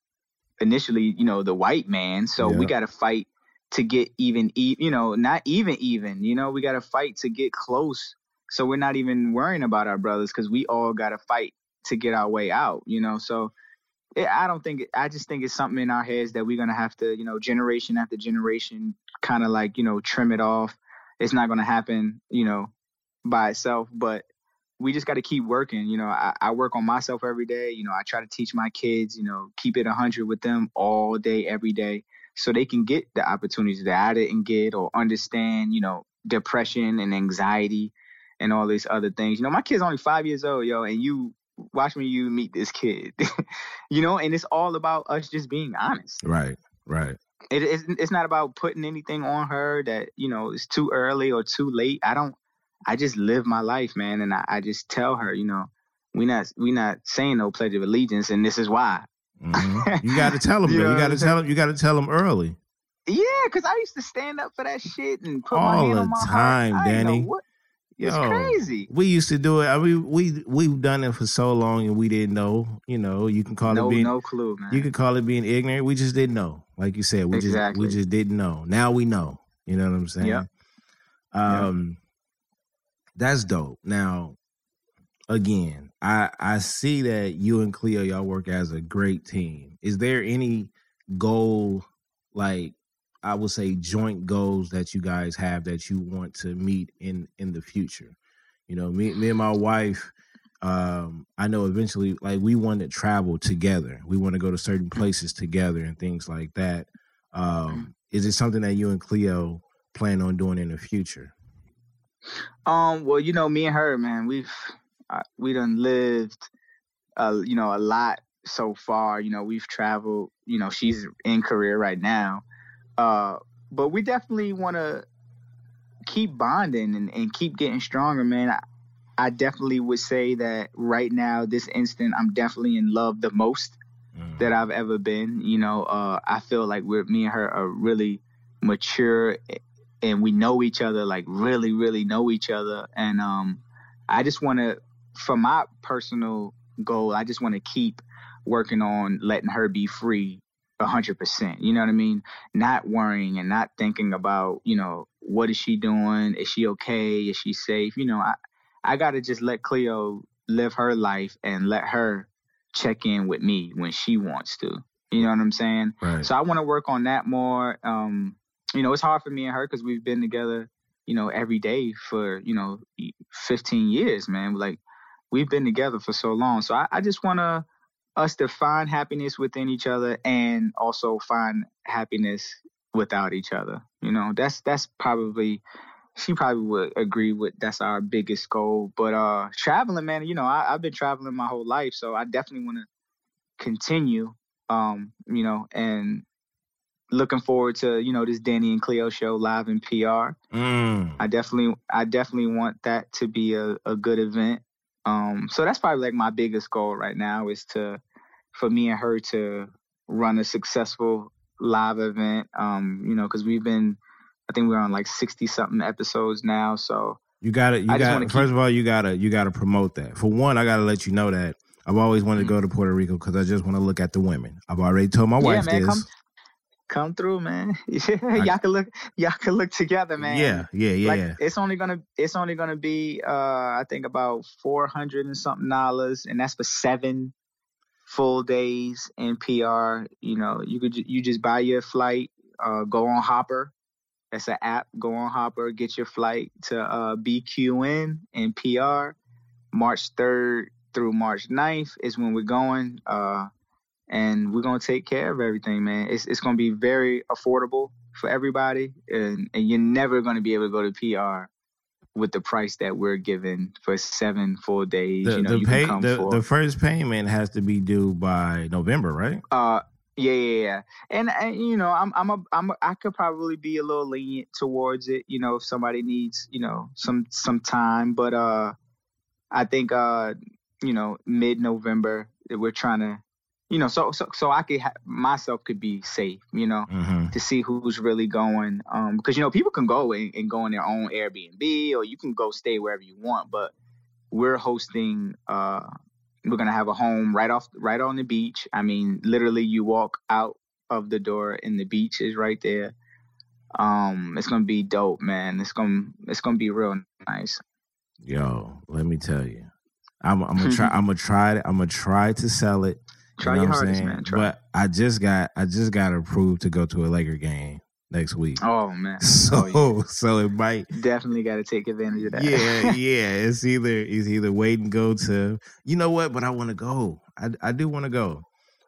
initially you know the white man, so we got to fight to get even you know not even even you know we got to fight to get close, so we're not even worrying about our brothers because we all got to fight to get our way out, you know. So it, I don't think I just think it's something in our heads that we're gonna have to you know generation after generation kind of like you know trim it off. It's not gonna happen, you know by itself, but we just got to keep working. You know, I, I work on myself every day. You know, I try to teach my kids, you know, keep it 100 with them all day, every day, so they can get the opportunities that I didn't get or understand, you know, depression and anxiety and all these other things. You know, my kid's only five years old, yo, and you watch me, you meet this kid, you know, and it's all about us just being honest Right, right. it, it's, it's not about putting anything on her that you know is too early or too late i don't i just live my life man and i, I just tell her you know we not we not saying no pledge of allegiance and this is why Mhm. You got to tell them. You know You got to tell them. You got to tell them early. yeah because i used to stand up for that shit and put my All hand the on my time, heart. I ain't know Danny. it's Yo, crazy we used to do it. I mean, we we've done it for so long, and we didn't know. You know, you can call no it being no clue man You could call it being ignorant. We just didn't know. Like you said, we Exactly. just we just didn't know. Now we know. You know what I'm saying? Yep. Um that's dope. Now, again, I I see that you and Cleo y'all work as a great team. Is there any goal like I would say joint goals that you guys have that you want to meet in in the future? You know, me me and my wife um I know eventually like we want to travel together. We want to go to certain places together and things like that. Um is it something that you and Cleo plan on doing in the future? Um, well, you know, me and her, man, we've uh, we done lived, uh, you know, a lot so far. You know, we've traveled. You know, she's in career right now, uh, but we definitely want to keep bonding and, and keep getting stronger, man. I, I definitely would say that right now, this instant, I'm definitely in love the most Mm. that I've ever been. You know, uh, I feel like we're me and her are really mature and we know each other, like really, really know each other. And um, I just want to, for my personal goal, I just want to keep working on letting her be free a hundred percent. You know what I mean? Not worrying and not thinking about, you know, what is she doing? Is she okay? Is she safe? You know, I, I gotta just let Cleo live her life and let her check in with me when she wants to. You know what I'm saying? Right. So I want to work on that more. Um, you know, it's hard for me and her because we've been together, you know, every day for you know, 15 years, man. Like we've been together for so long. So I, I just want to us to find happiness within each other and also find happiness without each other. You know, that's that's probably she probably would agree with that's our biggest goal. But uh traveling, man, you know, I, I've been traveling my whole life, so I definitely want to continue. Um, you know, and looking forward to you know this Danny and Cleo show live in PR. Mm. I definitely I definitely want that to be a, a good event. Um, so that's probably like my biggest goal right now is to for me and her to run a successful live event. Um, you know, because we've been I think we're on like sixty something episodes now. So You got to You got. First keep- of all, you gotta you gotta promote that. For one, I gotta let you know that I've always wanted to go to Puerto Rico because I just want to look at the women. I've already told my yeah, wife man, this. come come through, man. Y'all can look y'all can look together, man. Yeah, yeah, yeah. like it's only gonna it's only gonna be uh I think about four hundred and something dollars, and that's for seven full days in PR. You know, you could you just buy your flight, uh, go on Hopper. That's an app. Go on Hopper, get your flight to uh, BQN in PR. March third through March 9th is when we're going. Uh, and we're gonna take care of everything, man. It's it's gonna be very affordable for everybody, and and you're never gonna be able to go to PR with the price that we're giving for seven full days. the you know, the, you pay, come the, for the first payment has to be due by November, right? uh yeah yeah yeah and, and you know i'm i'm a i'm a, i could probably be a little lenient towards it you know if somebody needs you know some some time but uh i think uh you know mid november we're trying to you know so so so i could ha- myself could be safe you know Mm-hmm. to see who's really going um because you know people can go and, and go in their own airbnb or you can go stay wherever you want but we're hosting uh we're gonna have a home right off right on the beach i mean literally you walk out of the door and the beach is right there um it's gonna be dope man it's gonna it's gonna be real nice Yo, let me tell you, I'm, I'm gonna try. I'm gonna try. I'm gonna try to sell it. You know your hardest, man. Try. But I just got. I just got approved to go to a Laker game next week. oh man So oh, yeah. so it might. definitely got to take advantage of that Yeah, yeah. It's either it's either wait and go to. You know what? But I want to go. I I do want to go.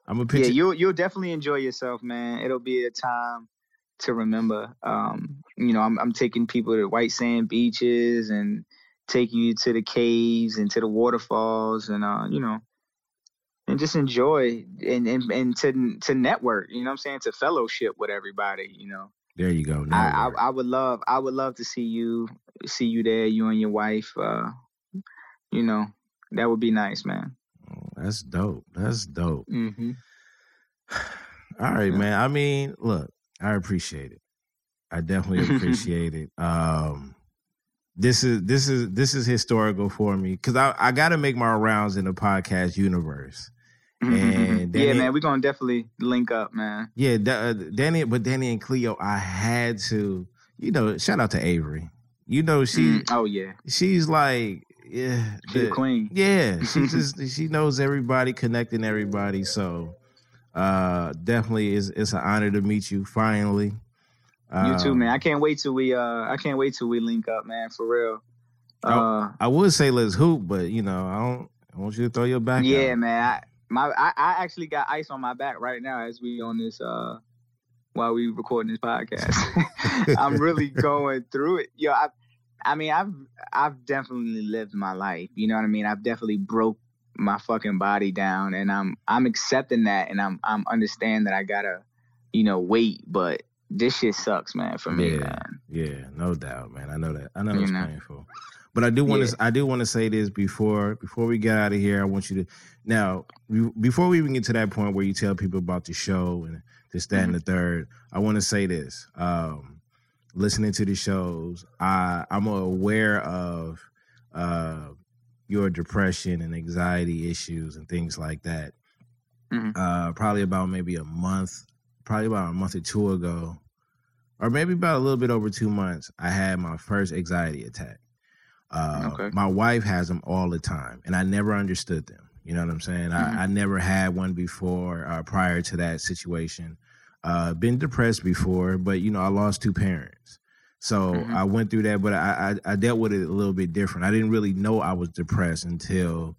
I'm a yeah picture. you'll you'll definitely enjoy yourself man it'll be a time to remember um you know i'm, I'm taking people to white sand beaches and taking you to the caves and to the waterfalls and uh you know and just enjoy and and, and to to network you know what i'm saying to fellowship with everybody you know there you go. I, I i would love i would love to see you see you there you and your wife uh you know that would be nice man that's dope. That's dope. mm-hmm. All right, Yeah. man. I mean, look, I appreciate it. I definitely appreciate it. Um, this is this is this is historical for me because I I got to make my rounds in the podcast universe. And yeah, man, we're gonna definitely link up, man. Yeah, uh, Danny, but Danny and Cleo, I had to, you know, shout out to Avery. You know, she Mm, oh yeah, she's like yeah, She the queen. Yeah, she just she knows everybody, connecting everybody. So uh definitely is it's an honor to meet you finally. You too, Um, man. I can't wait till we uh I can't wait till we link up, man, for real. Uh I would say let's hoop, but you know, I don't I want you to throw your back yeah, out. man. I my I, I actually got ice on my back right now as we on this uh while we recording this podcast. I'm really going through it. Yo, I I mean I've I've definitely lived my life. You know what I mean? I've definitely broke my fucking body down and I'm I'm accepting that and I'm I'm understand that I gotta, you know, wait, but this shit sucks, man, for me, Yeah. man. Yeah, no doubt, man. I know that. I know You it's know. painful. But I do want Yeah. to I do want to say this before before we get out of here. I want you to now we- before we even get to that point where you tell people about the show and this, that, Mm-hmm. and the third. I want to say this. Um, listening to the shows, I I'm aware of uh, your depression and anxiety issues and things like that. Mhm. Uh, probably about maybe a month, probably about a month or two ago, or maybe about a little bit over two months, I had my first anxiety attack. Uh, Okay. My wife has them all the time, and I never understood them. You know what I'm saying? Mhm. I, I never had one before uh, prior to that situation. Uh, been depressed before, but you know, I lost two parents. So Mhm. I went through that, but I, I I dealt with it a little bit different. I didn't really know I was depressed until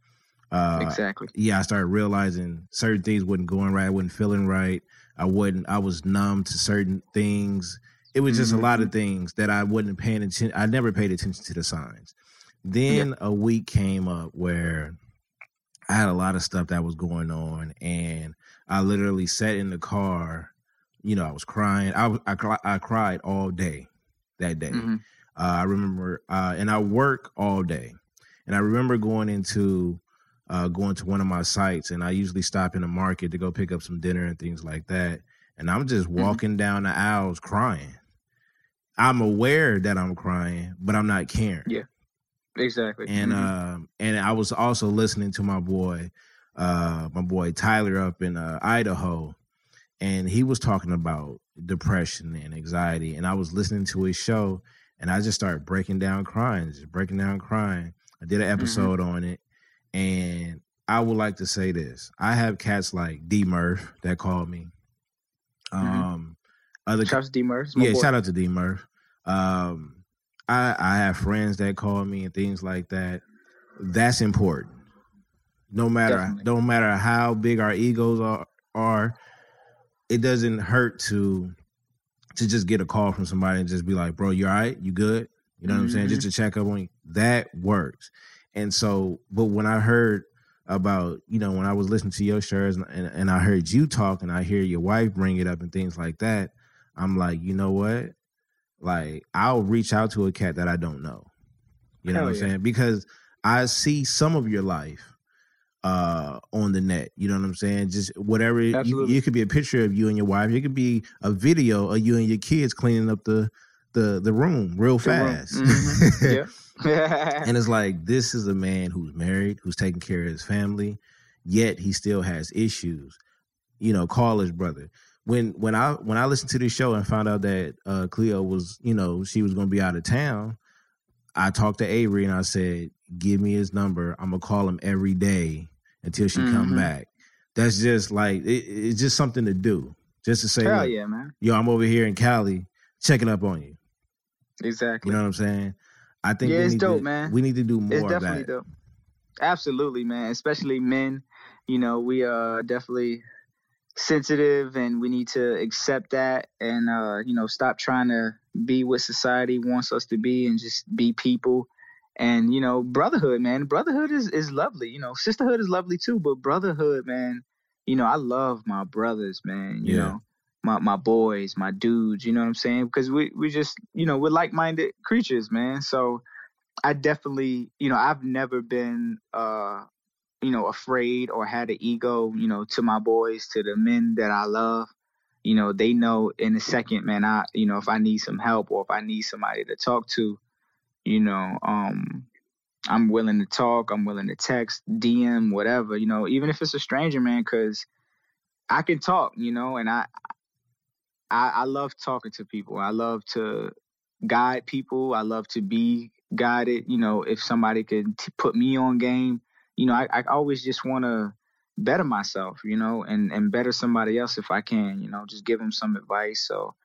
uh, exactly. yeah, I started realizing certain things wasn't going right. I wasn't feeling right. I wasn't. I was numb to certain things. It was just a lot of things that I wasn't paying attention. I never paid attention to the signs. Then a week came up where I had a lot of stuff that was going on, and I literally sat in the car. You know, I was crying. I I, I cried all day that day. Mhm. Uh, I remember, uh, and I work all day, and I remember going into uh, going to one of my sites, and I usually stop in the market to go pick up some dinner and things like that. And I'm just Mm-hmm. walking down the aisles crying. I'm aware that I'm crying, but I'm not caring. Yeah. Exactly. And Mhm. um, and I was also listening to my boy, uh, my boy Tyler up in uh, Idaho, and he was talking about depression and anxiety. And I was listening to his show, and I just started breaking down crying, just breaking down crying. I did an episode on it, and I would like to say this: I have cats like D Murph that called me. Um, other Shout out to D Murph. yeah, boy. shout out to D Murph. Um, I I have friends that call me and things like that. That's important. No matter Definitely. no matter how big our egos are, are, it doesn't hurt to to just get a call from somebody and just be like, "Bro, you all right? You good?" You know what I'm saying? Just mm-hmm. to check up on you. That works. And so, but when I heard about, you know, when I was listening to your shows and, and, and I heard you talk and I hear your wife bring it up and things like that, I'm like, you know what? Like, I'll reach out to a cat that I don't know. You know Hell what I'm yeah. saying? Because I see some of your life uh on the net. You know what I'm saying? Just whatever you, it could be a picture of you and your wife. It could be a video of you and your kids cleaning up the the the room real The room. fast. Mhm. yeah. and it's like this is a man who's married, who's taking care of his family, yet he still has issues. You know, call his brother. When when I when I listened to this show and found out that uh Cleo was, you know, she was gonna be out of town, I talked to Avery and I said, Give me his number. I'm gonna call him every day until she come Mhm. back. That's just like it, it's just something to do. Just to say, Hell look, yeah, man. yo, I'm over here in Cali checking up on you. Exactly. You know what I'm saying? I think Yeah, we it's need dope, to, man. We need to do more it's of definitely that. dope. Absolutely, man. Especially men. You know, we are definitely sensitive and we need to accept that and uh, you know, stop trying to be what society wants us to be and just be people. And, you know, brotherhood, man. Brotherhood is, is lovely. You know, sisterhood is lovely too, but brotherhood, man, you know, I love my brothers, man. You Yeah. know, my my boys, my dudes, you know what I'm saying? Because we we just, you know, we're like minded creatures, man. So I definitely, you know, I've never been uh you know, afraid or had an ego, you know, to my boys, to the men that I love. You know, they know in a second, man, I, you know, if I need some help or if I need somebody to talk to, you know, um, I'm willing to talk, I'm willing to text, DM, whatever, you know, even if it's a stranger, man, because I can talk, you know, and I, I, I love talking to people. I love to guide people. I love to be guided. You know, if somebody can t- put me on game, you know, I, I always just want to better myself, you know, and and better somebody else if I can, you know, just give them some advice. So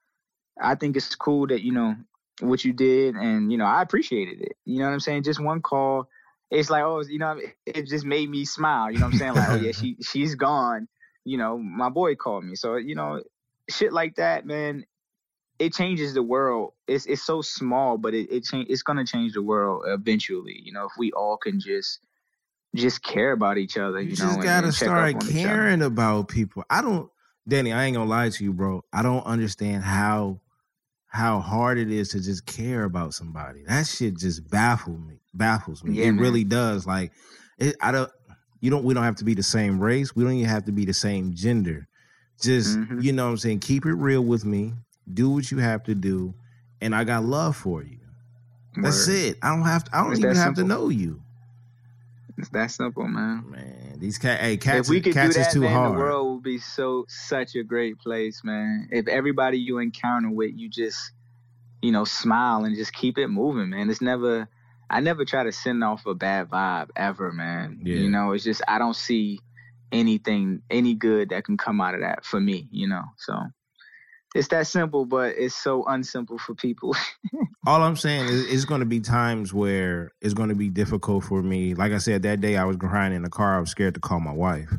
I think it's cool that you know what you did, and you know, I appreciated it. You know what I'm saying? Just one call. It's like, oh, you know, it just made me smile. You know what I'm saying? Like, oh yeah, she she's gone. You know, my boy called me. So you know, shit like that, man it changes the world. It's it's so small, but it it change, it's gonna change the world eventually. You know, if we all can just just care about each other. You, You just and- gotta start on each other. caring about people. I don't, Danny. I ain't gonna lie to you, bro. I don't understand how how hard it is to just care about somebody. That shit just baffles me. Baffles me. Yeah, it man. really does. Like, it, I don't. You don't. We don't have to be the same race. We don't even have to be the same gender. Just Mhm. you know what I'm saying. Keep it real with me. Do what you have to do, and I got love for you. That's Word. it. I don't have to. I don't It's even have to know you, It's that simple, man. man. These cat. Hey, cats. if we could do cats is that, too man, hard. the world would be so such a great place, man. If everybody you encounter with, you just, you know, smile and just keep it moving, man. It's never, I never try to send off a bad vibe ever, man. Yeah. You know, it's just I don't see anything, any good that can come out of that for me, you know. So it's that simple, but it's so unsimple for people. all I'm saying is it's going to be times where it's going to be difficult for me. Like I said, that day I was crying in the car. I was scared to call my wife.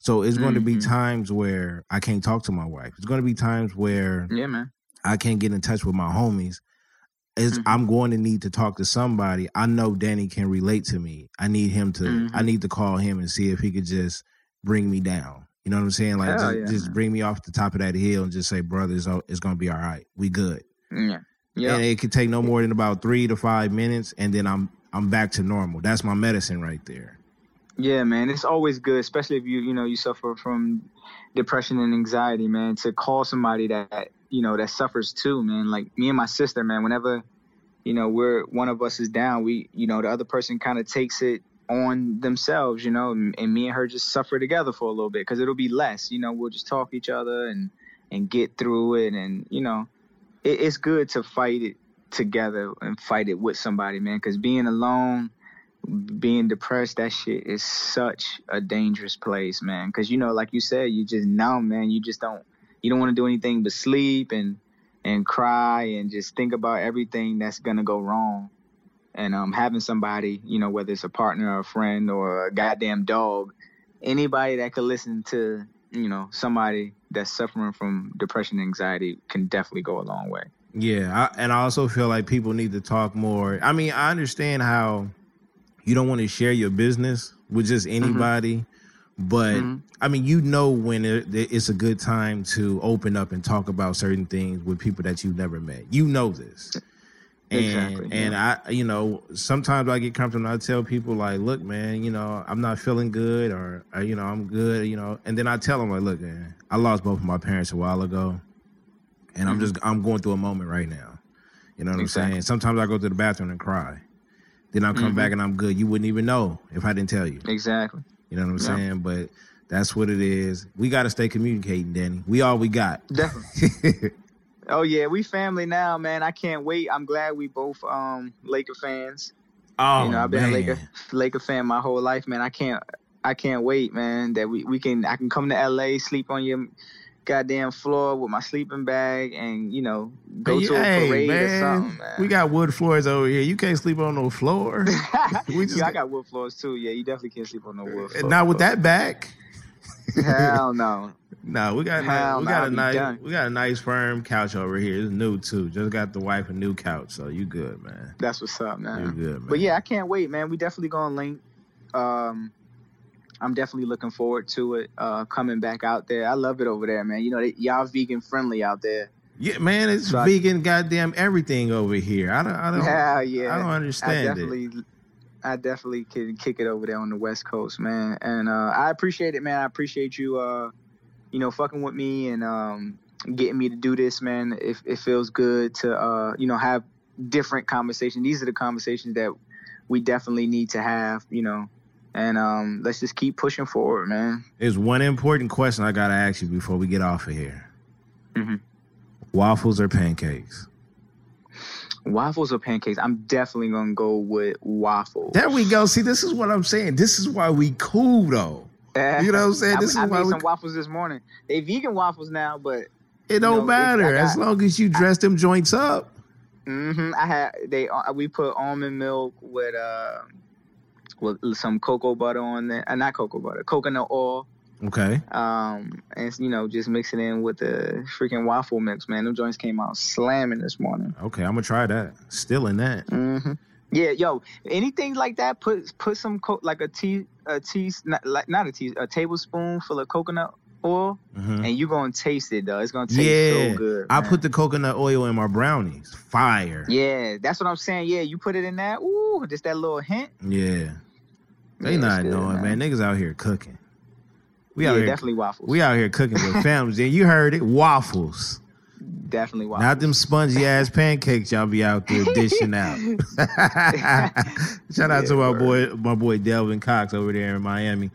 So it's going to be times where I can't talk to my wife. It's going to be times where yeah, man. I can't get in touch with my homies. It's, Mhm. I'm going to need to talk to somebody. I know Danny can relate to me. I need him to. I Mhm. need to call him and see if he could just bring me down. You know what I'm saying? Like just, yeah, just bring me off the top of that hill and just say, brother, it's, it's going to be all right. We good Yeah. Yeah. and it could take no more than about three to five minutes, and then I'm I'm back to normal. That's my medicine right there. Yeah, man, it's always good, especially if you you know you suffer from depression and anxiety, man. To call somebody that you know that suffers too, man. Like me and my sister, man. Whenever you know we're one of us is down, we you know the other person kind of takes it on themselves, you know, and, and me and her just suffer together for a little bit because it'll be less. You know, we'll just talk each other and and get through it, and you know, it, it's good to fight it together and fight it with somebody, man. Because being alone being depressed, that shit is such a dangerous place, man. Because you know, like you said, you just numb, man. You just don't, you don't want to do anything but sleep and and cry and just think about everything that's gonna go wrong. And um, having somebody, you know, whether it's a partner or a friend or a goddamn dog, anybody that could listen to, you know, somebody that's suffering from depression and anxiety can definitely go a long way. Yeah, I, and I also feel like people need to talk more. I mean, I understand how you don't want to share your business with just anybody, but Mhm. I mean, you know when it, it's a good time to open up and talk about certain things with people that you've never met. You know this. And Exactly, and I you know, sometimes I get comfortable and I tell people like, look, man, you know, I'm not feeling good or, or you know, I'm good, you know, and then I tell them like, look, man, I lost both of my parents a while ago. And I'm Mhm. just I'm going through a moment right now. You know what Exactly. I'm saying? Sometimes I go to the bathroom and cry. Then I'll come Mhm. back and I'm good. You wouldn't even know if I didn't tell you. Exactly. You know what I'm Yeah. saying? But that's what it is. We got to stay communicating, Danny. We all we got. Definitely. Oh yeah, we family now, man. I can't wait. I'm glad we both um Laker fans. oh you know, I've been man. a Laker Laker fan my whole life, man. I can't I can't wait, man, that we, we can I can come to LA, sleep on your goddamn floor with my sleeping bag and, you know, go to a Hey, parade man, or something, man. We got wood floors over here. You can't sleep on no floor. we just yeah, I got wood floors too. Yeah, you definitely can't sleep on no wood floor. not with that back. Hell no. No, we got Hell we got a nice done. we got a nice firm couch over here. It's new too. Just got the wife a new couch, so you good, man. That's what's up, You man. good, man. But yeah, I can't wait, man. We definitely gonna link. Um, I'm definitely looking forward to it. Uh, coming back out there, I love it over there, man. You know, they, y'all vegan friendly out there. yeah, man, it's So I- vegan, goddamn everything over here. I don't, I don't, yeah, I don't I understand it. I definitely can kick it over there on the West Coast, man. And uh, I appreciate it, man. I appreciate you, uh, you know, fucking with me and um, getting me to do this, man. It, it feels good to, uh, you know, have different conversations. These are the conversations that we definitely need to have, you know. And um, let's just keep pushing forward, man. There's one important question I gotta ask you before we get off of here. Mhm. Waffles or pancakes? Waffles or pancakes? I'm definitely gonna go with waffles. There we go. See, this is what I'm saying. This is why we cool though. You know what I'm saying? I, This I is why made we. some waffles this morning. They vegan waffles now, but It don't know, matter I as long as you dress them joints up. Mm-hmm. I had they uh, we put almond milk with uh with some cocoa butter on there. Uh, not cocoa butter, coconut oil. Okay. Um, and you know, just mix it in with the freaking waffle mix, man. Them joints came out slamming this morning. Okay. I'm gonna try that. Still in that. hmm Yeah, yo, anything like that, put put some co- like a tea a tea not, like not a tea a tablespoon full of coconut oil, Mhm. and you gonna taste it though. It's gonna taste Yeah. so good. I put the coconut oil in my brownies. Fire. Yeah, that's what I'm saying. Yeah, you put it in that. Ooh, just that little hint. Yeah. They Yeah, not good, knowing, man. Niggas out here cooking. We out here. definitely waffles. We out here cooking with families. And you heard it, waffles. definitely waffles. Not them spongy ass pancakes y'all be out there dishing out. Shout out to my Yeah, boy, my boy Delvin Cox over there in Miami.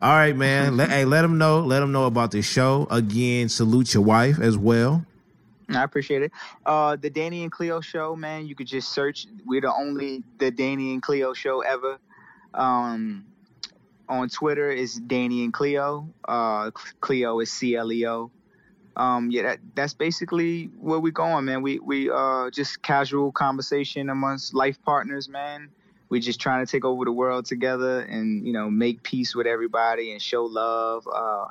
All right, man. Let, hey, let them know. Let them know about the show. Again, salute your wife as well. I appreciate it. Uh, the Danny and Cleo show, man. You could just search. We're the only the Danny and Cleo show ever. Um, on Twitter is Danny and Cleo. Uh, Cleo is C L E O. Um, yeah, that, that's basically where we're going, man. We we uh just casual conversation amongst life partners, man. We just trying to take over the world together and you know make peace with everybody and show love. Uh,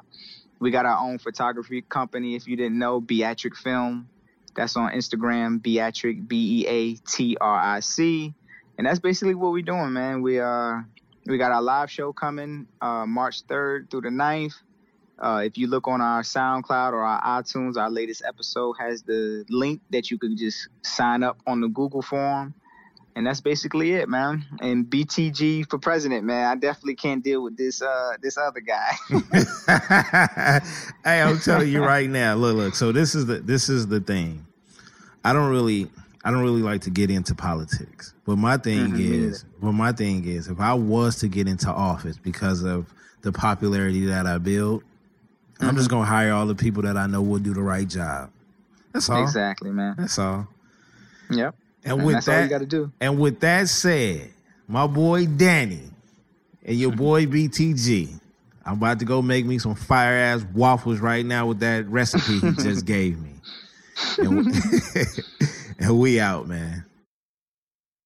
we got our own photography company. If you didn't know, Beatric Film. That's on Instagram, Beatric B E A T R I C, and that's basically what we're doing, man. We uh we got our live show coming uh, March third through the 9th. Uh, if you look on our SoundCloud or our iTunes, our latest episode has the link that you can just sign up on the Google form. And that's basically it, man. And BTG for president, man. I definitely can't deal with this uh this other guy. hey, I'm telling you right now. Look, look. So this is the this is the thing. I don't really I don't really like to get into politics. But my thing Mhm, is, but my thing is, if I was to get into office because of the popularity that I build, I'm Mm-hmm. just gonna hire all the people that I know will do the right job. That's all. exactly, man. That's all. Yep. And And with that's all you that, got to do. and with that said, my boy Danny and your boy BTG, I'm about to go make me some fire ass waffles right now with that recipe he just gave me. And and we out, man.